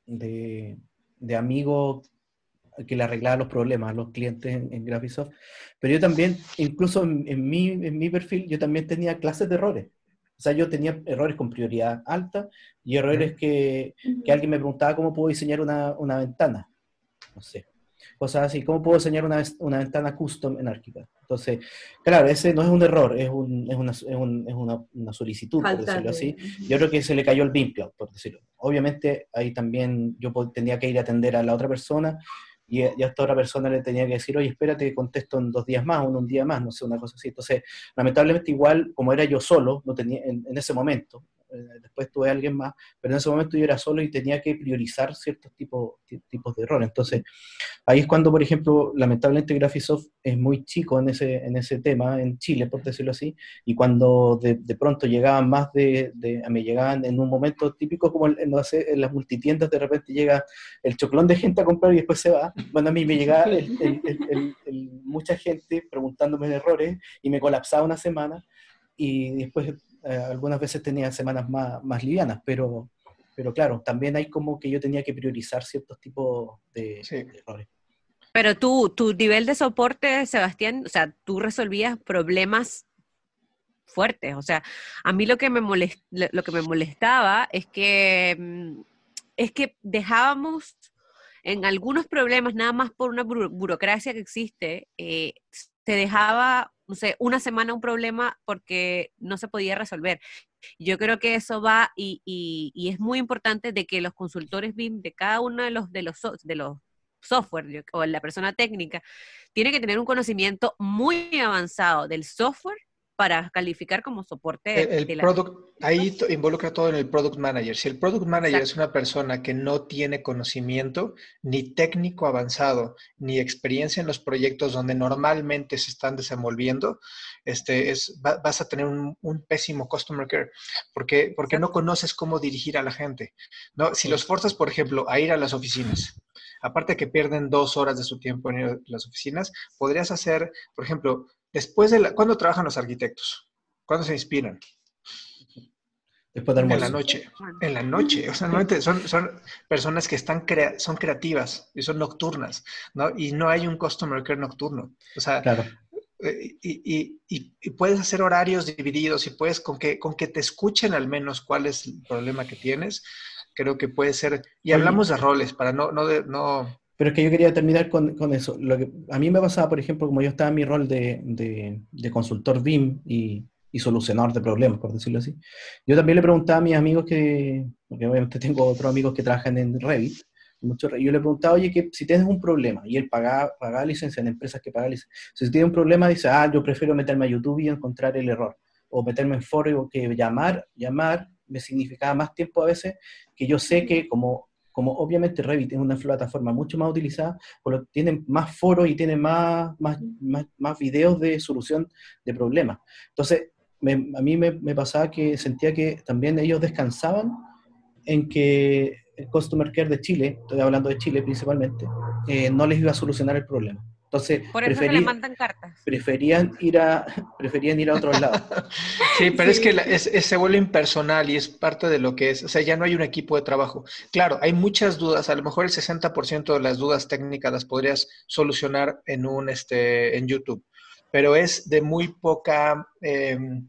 [SPEAKER 2] de, de amigo que le arreglaba los problemas a los clientes en, Graphisoft. Pero yo también, incluso en, mi, en mi perfil, yo también tenía clases de errores. O sea, yo tenía errores con prioridad alta y errores que, que alguien me preguntaba cómo puedo diseñar una, una, ventana. No sé. Cosas así, ¿cómo puedo diseñar una, una ventana custom en Archicad? Entonces, claro, ese no es un error, es, un, es, una, es, un, es una, una, solicitud, por decirlo así. Yo creo que se le cayó el BIM por decirlo. Obviamente, ahí también yo tenía que ir a atender a la otra persona y, a esta otra persona le tenía que decir, oye, espérate, contesto en dos días más o en un día más, no sé, una cosa así. Entonces, lamentablemente igual, como era yo solo, no tenía en ese momento, después tuve a alguien más, pero en ese momento yo era solo y tenía que priorizar ciertos tipos, tipos de errores. Entonces, ahí es cuando, por ejemplo, lamentablemente Graphisoft es muy chico en ese, en ese tema, en Chile, por decirlo así, y cuando de, de pronto llegaban más de, de, me llegaban en un momento típico como en, en, las multitiendas, de repente llega el choclón de gente a comprar y después se va, bueno, a mí me llegaba mucha gente preguntándome de errores y me colapsaba una semana y después eh, algunas veces tenía semanas más, más livianas, pero, pero claro, también hay como que yo tenía que priorizar ciertos tipos de, errores.
[SPEAKER 4] Pero tú, tu nivel de soporte, Sebastián, o sea, tú resolvías problemas fuertes. O sea, a mí lo que me, lo que me molestaba es que, mm, es que dejábamos en algunos problemas, nada más por una burocracia que existe, eh, se dejaba no sé, una semana un problema porque no se podía resolver. Yo creo que eso va y, y, es muy importante de que los consultores BIM de cada uno de los, de los, de los software o la persona técnica tiene que tener un conocimiento muy avanzado del software para calificar como soporte.
[SPEAKER 1] El, product, ahí involucra todo en el product manager. Si el product manager es una persona que no tiene conocimiento ni técnico avanzado, ni experiencia en los proyectos donde normalmente se están desenvolviendo, este, es, vas a tener un, pésimo customer care, porque, porque no conoces cómo dirigir a la gente. ¿no? Si los forzas, por ejemplo, a ir a las oficinas, aparte que pierden dos horas de su tiempo en ir a las oficinas, podrías hacer, por ejemplo, Después de la, ¿cuándo trabajan los arquitectos? ¿Cuándo se inspiran?
[SPEAKER 2] Después del
[SPEAKER 1] En la noche. En la noche. O sea, normalmente son, son personas que están son creativas y son nocturnas, ¿no? Y no hay un customer care nocturno. O sea,
[SPEAKER 2] claro.
[SPEAKER 1] Eh, y, y, y, puedes hacer horarios divididos y puedes, con que, con que te escuchen al menos cuál es el problema que tienes, creo que puede ser. Y hablamos de roles para no, no, de, no
[SPEAKER 2] pero es que yo quería terminar con, con eso. Lo que a mí me pasaba, por ejemplo, como yo estaba en mi rol de, de, de consultor BIM y, y, solucionador de problemas, por decirlo así, yo también le preguntaba a mis amigos que, porque obviamente tengo otros amigos que trabajan en Revit, mucho, yo le preguntaba, oye, que si tienes un problema, y él pagaba, pagaba licencia en empresas que pagan licencia, si tiene un problema, dice, ah, yo prefiero meterme a YouTube y encontrar el error, o meterme en foro que llamar, llamar me significaba más tiempo a veces que yo sé que como como obviamente Revit es una plataforma mucho más utilizada, tienen más foros y tienen más, más, más, videos de solución de problemas. Entonces, a mí me, me, pasaba que sentía que también ellos descansaban en que el Customer Care de Chile, estoy hablando de Chile principalmente, eh, no les iba a solucionar el problema. Entonces,
[SPEAKER 4] Por eso preferí, mandan cartas.
[SPEAKER 2] Preferían ir a, preferían ir a otro lado.
[SPEAKER 1] sí, pero es que se vuelve impersonal y es parte de lo que es. O sea, ya no hay un equipo de trabajo. Claro, hay muchas dudas. A lo mejor el 60% de las dudas técnicas las podrías solucionar en un este en YouTube. Pero es de muy poca, em,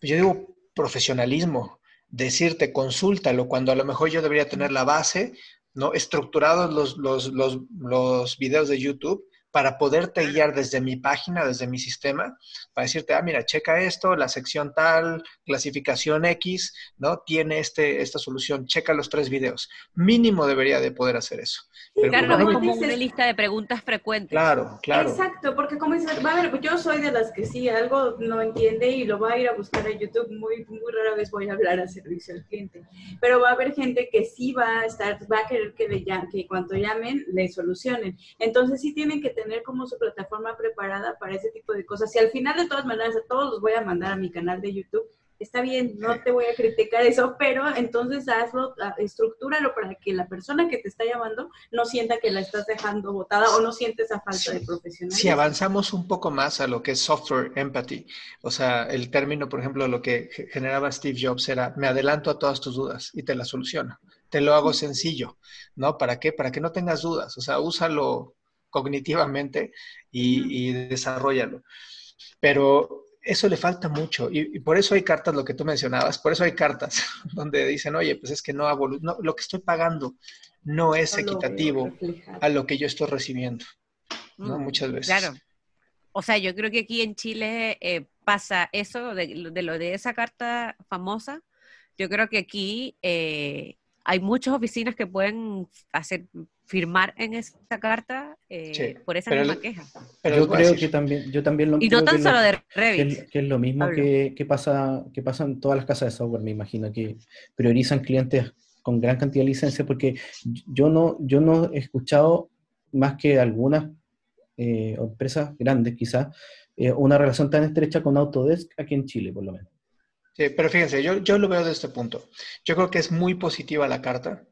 [SPEAKER 1] yo digo, profesionalismo. Decirte, consúltalo, cuando a lo mejor yo debería tener la base, ¿no? Estructurados los, los, los, los videos de YouTube para poderte guiar desde mi página, desde mi sistema, para decirte, ah, mira, checa esto, la sección tal, clasificación X, ¿no? Tiene este, esta solución, checa los tres videos. Mínimo debería de poder hacer eso.
[SPEAKER 4] claro, como, una lista de preguntas frecuentes.
[SPEAKER 1] Claro, claro.
[SPEAKER 3] Exacto, porque como dices, va a ver, yo soy de las que sí, algo no entiende y lo va a ir a buscar a YouTube, muy, muy rara vez voy a hablar a servicio al cliente, pero va a haber gente que sí va a estar, va a querer que, le, que cuando llamen le solucionen. Entonces sí tienen que tener como su plataforma preparada para ese tipo de cosas. Si al final de todas maneras a todos los voy a mandar a mi canal de YouTube, está bien, no te voy a criticar eso, pero entonces hazlo, estructúralo para que la persona que te está llamando no sienta que la estás dejando botada o no siente esa falta de profesionalismo.
[SPEAKER 1] Si avanzamos un poco más a lo que es software empathy, o sea, el término, por ejemplo, lo que generaba Steve Jobs era, me adelanto a todas tus dudas y te las soluciono. Te lo hago sencillo, ¿no? ¿Para qué? Para que no tengas dudas, o sea, úsalo cognitivamente y, y desarrollalo. Pero eso le falta mucho y, por eso hay cartas, lo que tú mencionabas, por eso hay cartas donde dicen, oye, pues es que no hago, lo que estoy pagando no es equitativo a lo que yo estoy recibiendo, ¿no? Mm, Muchas veces.
[SPEAKER 4] Claro. O sea, yo creo que aquí en Chile eh, pasa eso de, de, lo de esa carta famosa. Yo creo que aquí eh, hay muchas oficinas que pueden hacer firmar en esa carta eh, por esa misma queja.
[SPEAKER 2] Pero yo creo que también, yo también lo
[SPEAKER 4] Y no tan solo de
[SPEAKER 2] Revit. Que, es lo mismo que, pasa, que pasa en todas las casas de software, me imagino, que priorizan clientes con gran cantidad de licencia, porque yo no, yo no he escuchado más que algunas eh, empresas grandes quizás, eh, una relación tan estrecha con Autodesk aquí en Chile, por lo menos.
[SPEAKER 1] Sí, pero fíjense, yo, yo lo veo de este punto. Yo creo que es muy positiva la carta,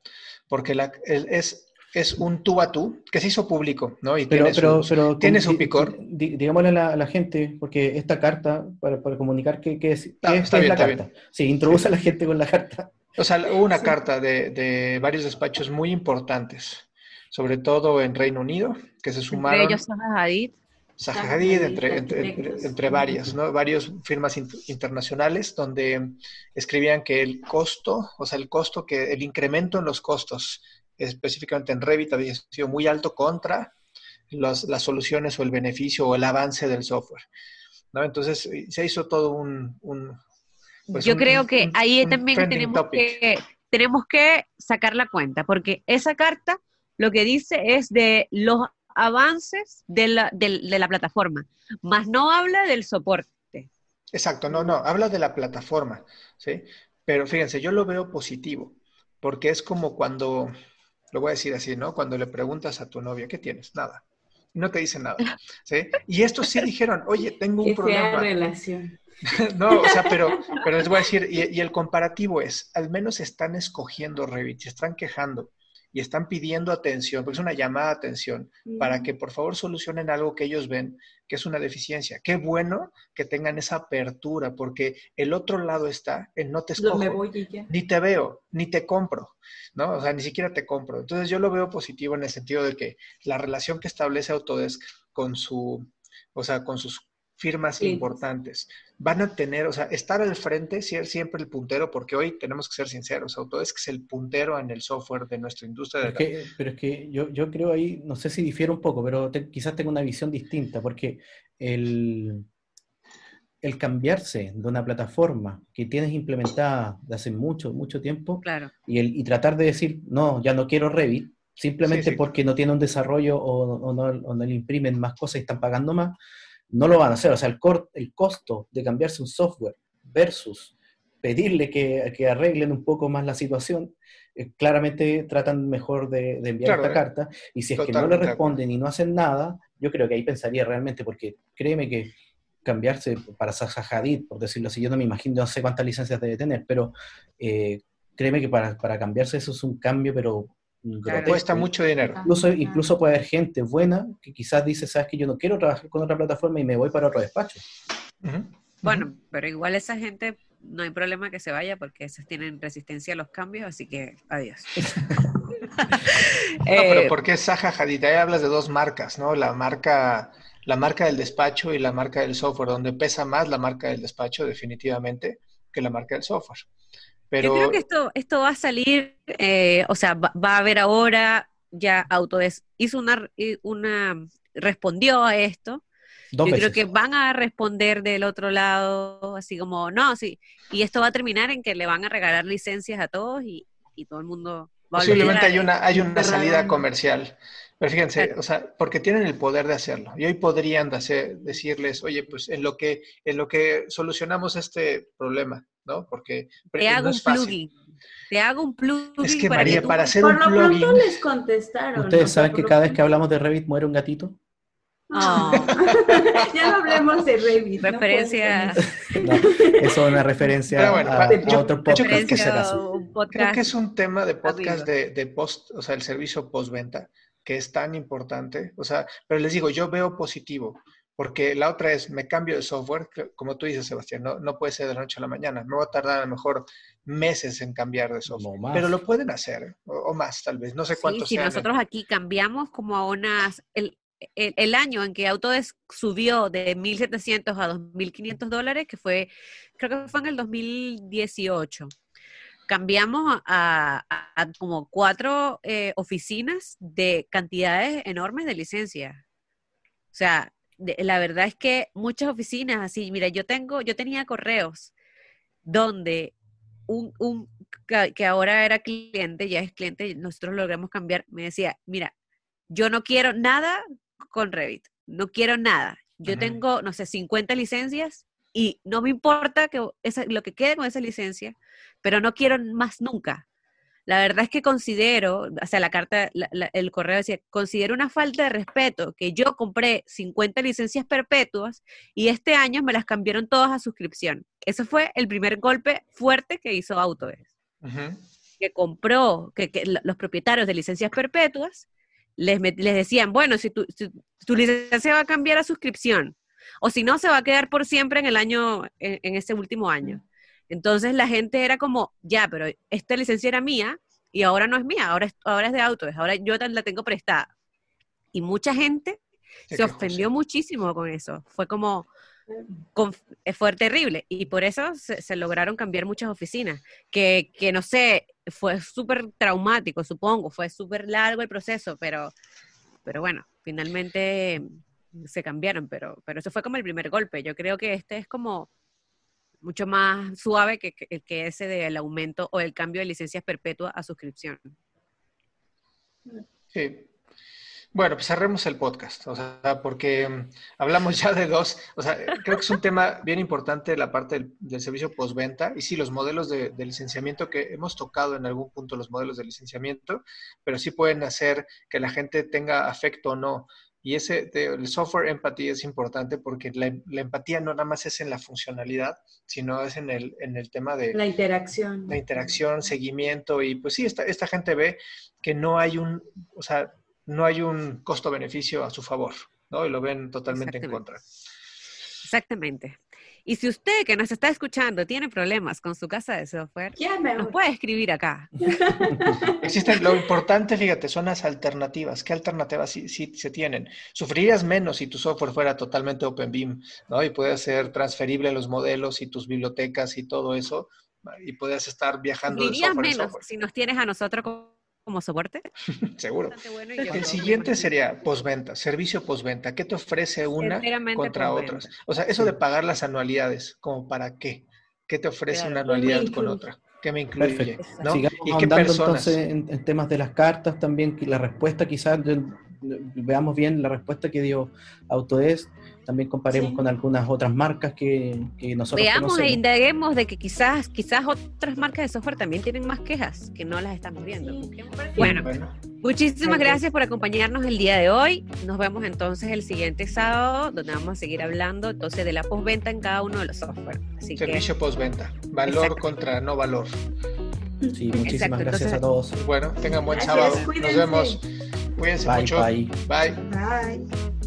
[SPEAKER 1] porque la, es, es un tú a tú que se hizo público, ¿no? Y
[SPEAKER 2] pero,
[SPEAKER 1] tiene,
[SPEAKER 2] su,
[SPEAKER 1] tiene su picor.
[SPEAKER 2] Digámosle a la, gente, porque esta carta, para, comunicar qué, es, ah, es la carta. Sí, introduce a la gente con la carta.
[SPEAKER 1] O sea, hubo una carta de, varios despachos muy importantes, sobre todo en Reino Unido, que se sumaron.
[SPEAKER 4] Entre ellos Hadid.
[SPEAKER 1] Hadid, entre, entre, varias, ¿no? Varios firmas internacionales donde escribían que el costo, o sea, el costo que, el incremento en los costos específicamente en Revit había sido muy alto contra las soluciones o el beneficio o el avance del software. ¿no? Entonces se hizo todo un...
[SPEAKER 4] Pues Yo creo que ahí también tenemos que, tenemos que sacar la cuenta, porque esa carta lo que dice es de los avances de la, de, de la plataforma, más no habla del soporte.
[SPEAKER 1] Exacto, no, no, habla de la plataforma, ¿sí? Pero fíjense, yo lo veo positivo, porque es como cuando, lo voy a decir así, ¿no? Cuando le preguntas a tu novia, ¿qué tienes? Nada. No te dice nada. ¿sí? Y estos sí dijeron, oye, tengo un problema.
[SPEAKER 3] relación.
[SPEAKER 1] no, o sea, pero, pero les voy a decir, y, y, el comparativo es, al menos están escogiendo Revit, se están quejando y están pidiendo atención, porque es una llamada de atención, para que por favor solucionen algo que ellos ven que es una deficiencia. Qué bueno que tengan esa apertura, porque el otro lado está en no te escojo, ni te veo, ni te compro, ¿no? O sea, ni siquiera te compro. Entonces yo lo veo positivo en el sentido de que la relación que establece Autodesk con su, o sea, con sus firmas importantes. Van a tener, o sea, estar al frente, ser siempre el puntero, porque hoy tenemos que ser sinceros, Autodesk es el puntero en el software de nuestra industria.
[SPEAKER 2] De pero, es que, yo, yo, creo ahí, no sé si difiere un poco, pero quizás tengo una visión distinta, porque el, el cambiarse de una plataforma que tienes implementada de hace mucho, mucho tiempo,
[SPEAKER 4] claro.
[SPEAKER 2] y, el, y tratar de decir, no, ya no quiero Revit, simplemente porque no tiene un desarrollo o, no, o no le imprimen más cosas y están pagando más, no lo van a hacer. O sea, el, el costo de cambiarse un software versus pedirle que, arreglen un poco más la situación eh, claramente tratan mejor de, de enviar
[SPEAKER 1] Claro,
[SPEAKER 2] esta
[SPEAKER 1] eh,
[SPEAKER 2] carta, y si es que no le responden y no hacen nada, yo creo que ahí pensaría realmente, porque créeme que cambiarse para Zaha Hadid, por decirlo así, yo no me imagino, no sé cuántas licencias debe tener, pero eh, créeme que para, para cambiarse eso es un cambio, pero grotesco.
[SPEAKER 1] Cuesta mucho dinero.
[SPEAKER 2] Incluso, incluso puede haber gente buena que quizás dice, sabes que yo no quiero trabajar con otra plataforma y me voy para otro despacho.
[SPEAKER 4] Bueno, pero igual esa gente no hay problema que se vaya porque esas tienen resistencia a los cambios, así que adiós.
[SPEAKER 1] No,
[SPEAKER 4] Eh,
[SPEAKER 1] pero ¿por qué Zaha Hadid? Ahí hablas de dos marcas, ¿no? La marca, la marca del despacho y la marca del software, donde pesa más la marca del despacho definitivamente que la marca del software. Pero
[SPEAKER 4] Yo creo que esto, esto va a salir, eh, o sea, va, va a haber ahora, ya Autodesk hizo una, una, respondió a esto.
[SPEAKER 2] Dos
[SPEAKER 4] Yo
[SPEAKER 2] veces.
[SPEAKER 4] creo que van a responder del otro lado, así como, no, sí, y esto va a terminar en que le van a regalar licencias a todos y, y todo el mundo va a
[SPEAKER 1] posiblemente
[SPEAKER 4] a-
[SPEAKER 1] hay una, hay una salida comercial. Pero fíjense, o sea, porque tienen el poder de hacerlo. Y hoy podrían hacer- decirles, oye, pues en lo que, en lo que solucionamos este problema, ¿no? Porque
[SPEAKER 4] Te
[SPEAKER 1] no
[SPEAKER 4] hago un
[SPEAKER 1] es fácil.
[SPEAKER 4] plugin. Te hago un plugin
[SPEAKER 1] Es que
[SPEAKER 4] para
[SPEAKER 1] María,
[SPEAKER 4] que tú-
[SPEAKER 1] para hacer
[SPEAKER 3] Por
[SPEAKER 1] un
[SPEAKER 3] lo pronto
[SPEAKER 1] plugin,
[SPEAKER 3] les contestaron.
[SPEAKER 2] Ustedes saben
[SPEAKER 3] por
[SPEAKER 2] que cada vez que hablamos de Revit muere un gatito.
[SPEAKER 4] Oh,
[SPEAKER 3] ya no hablemos de Revit.
[SPEAKER 4] referencia,
[SPEAKER 2] No, eso es una referencia
[SPEAKER 1] Pero bueno,
[SPEAKER 2] a,
[SPEAKER 1] pa-
[SPEAKER 2] a
[SPEAKER 1] yo-
[SPEAKER 2] otro
[SPEAKER 1] yo
[SPEAKER 2] podcast
[SPEAKER 1] creo
[SPEAKER 2] que
[SPEAKER 1] que
[SPEAKER 2] se
[SPEAKER 1] se
[SPEAKER 4] referencia
[SPEAKER 2] acaso.
[SPEAKER 4] a un
[SPEAKER 1] Creo que es un tema de podcast de, de post, o sea, el servicio postventa, que es tan importante. O sea, pero les digo, yo veo positivo, porque la otra es, me cambio de software, como tú dices, Sebastián, no, no puede ser de la noche a la mañana. Me va a tardar a lo mejor meses en cambiar de software.
[SPEAKER 2] No.
[SPEAKER 1] Pero lo pueden hacer, o, o más tal vez, no sé
[SPEAKER 4] Sí,
[SPEAKER 1] cuánto
[SPEAKER 4] si
[SPEAKER 1] sean.
[SPEAKER 4] nosotros aquí cambiamos como a unas, el, el, el año en que Autodesk subió de 1.700 a 2.500 dólares, que fue, creo que fue en el 2018, cambiamos a, a- a como cuatro eh, oficinas de cantidades enormes de licencias. O sea, de- la verdad es que muchas oficinas así, mira, yo tengo, yo tenía correos donde un, un que ahora era cliente, ya es cliente, nosotros logramos cambiar, me decía, mira, yo no quiero nada con Revit, no quiero nada. Yo tengo, no sé, 50 licencias y no me importa que esa, lo que quede con esa licencia, pero no quiero más nunca. La verdad es que considero, o sea, la carta, la- la- el correo decía, considero una falta de respeto que yo compré 50 licencias perpetuas y este año me las cambiaron todas a suscripción. Ese fue el primer golpe fuerte que hizo Autodesk que compró, que, que lo- los propietarios de licencias perpetuas les, les decían, bueno, si tu, si tu licencia va a cambiar a suscripción, o si no, se va a quedar por siempre en el año, en, en ese último año. Entonces la gente era como, ya, pero esta licencia era mía y ahora no es mía, ahora es, ahora es de Autodesk, ahora yo la tengo prestada. Y mucha gente
[SPEAKER 1] Se
[SPEAKER 4] ofendió muchísimo con eso. Fue como, con- eh, fue terrible. Y por eso se, se lograron cambiar muchas oficinas. Que, que no sé, fue súper traumático, supongo. Fue súper largo el proceso, pero, pero bueno, finalmente se cambiaron. Pero, pero eso fue como el primer golpe. Yo creo que este es como mucho más suave que, que, que ese del aumento o el cambio de licencias perpetuas a suscripción.
[SPEAKER 1] Sí. Bueno, pues cerremos el podcast, o sea, porque mm, hablamos ya de dos, o sea, creo que es un tema bien importante la parte del, servicio postventa y sí, los modelos de, de licenciamiento que hemos tocado en algún punto, los modelos de licenciamiento, pero sí pueden hacer que la gente tenga afecto o no. Y ese, el software empathy es importante porque la, la empatía no nada más es en la funcionalidad, sino es en el, en el tema de,
[SPEAKER 3] La interacción.
[SPEAKER 1] la interacción, seguimiento y pues sí, esta, esta gente ve que no hay un, o sea, no hay un costo-beneficio a su favor, ¿no? Y lo ven totalmente en contra.
[SPEAKER 4] Exactamente. Y si usted que nos está escuchando tiene problemas con su casa de software, nos puede escribir acá.
[SPEAKER 1] Existen, lo importante, fíjate, son las alternativas. ¿Qué alternativas sí, sí se tienen? Sufrirías menos si tu software fuera totalmente OpenBeam, ¿no? Y puede ser transferible los modelos y tus bibliotecas y todo eso, y puedes estar viajando de
[SPEAKER 4] Dirías
[SPEAKER 1] software en
[SPEAKER 4] menos
[SPEAKER 1] software.
[SPEAKER 4] si nos tienes a nosotros como, como soporte.
[SPEAKER 1] Seguro.
[SPEAKER 4] Bueno y
[SPEAKER 1] El siguiente sería postventa, servicio postventa. ¿Qué te ofrece una contra otras? O sea, eso de pagar las anualidades, ¿como para qué? ¿Qué te ofrece
[SPEAKER 4] Claro.
[SPEAKER 1] una
[SPEAKER 3] ¿Qué me
[SPEAKER 1] anualidad con otra? ¿Qué me incluye?
[SPEAKER 2] Perfecto.
[SPEAKER 1] ¿no?
[SPEAKER 2] Sigamos
[SPEAKER 1] ¿Y qué personas?
[SPEAKER 2] entonces en, en temas de las cartas también, que la respuesta quizás, veamos bien la respuesta que dio Autodesk, también comparemos
[SPEAKER 3] Sí.
[SPEAKER 2] con algunas otras marcas que, que nosotros
[SPEAKER 4] Veamos e
[SPEAKER 2] conocemos.
[SPEAKER 4] indaguemos de que quizás, quizás otras marcas de software también tienen más quejas que no las estamos viendo.
[SPEAKER 3] Sí.
[SPEAKER 4] Bueno,
[SPEAKER 1] Bueno,
[SPEAKER 4] muchísimas gracias por acompañarnos el día de hoy. Nos vemos entonces el siguiente sábado, donde vamos a seguir hablando entonces de la postventa en cada uno de los software. Así que
[SPEAKER 1] servicio postventa. Valor
[SPEAKER 4] Exacto.
[SPEAKER 1] contra no valor.
[SPEAKER 2] Sí, muchísimas
[SPEAKER 4] Exacto,
[SPEAKER 2] gracias
[SPEAKER 4] entonces-
[SPEAKER 2] a todos.
[SPEAKER 1] Bueno, tengan buen
[SPEAKER 3] Gracias,
[SPEAKER 1] sábado. Nos
[SPEAKER 3] cuídense.
[SPEAKER 1] vemos. Cuídense
[SPEAKER 2] Bye,
[SPEAKER 1] mucho.
[SPEAKER 2] bye.
[SPEAKER 1] Bye.
[SPEAKER 3] Bye.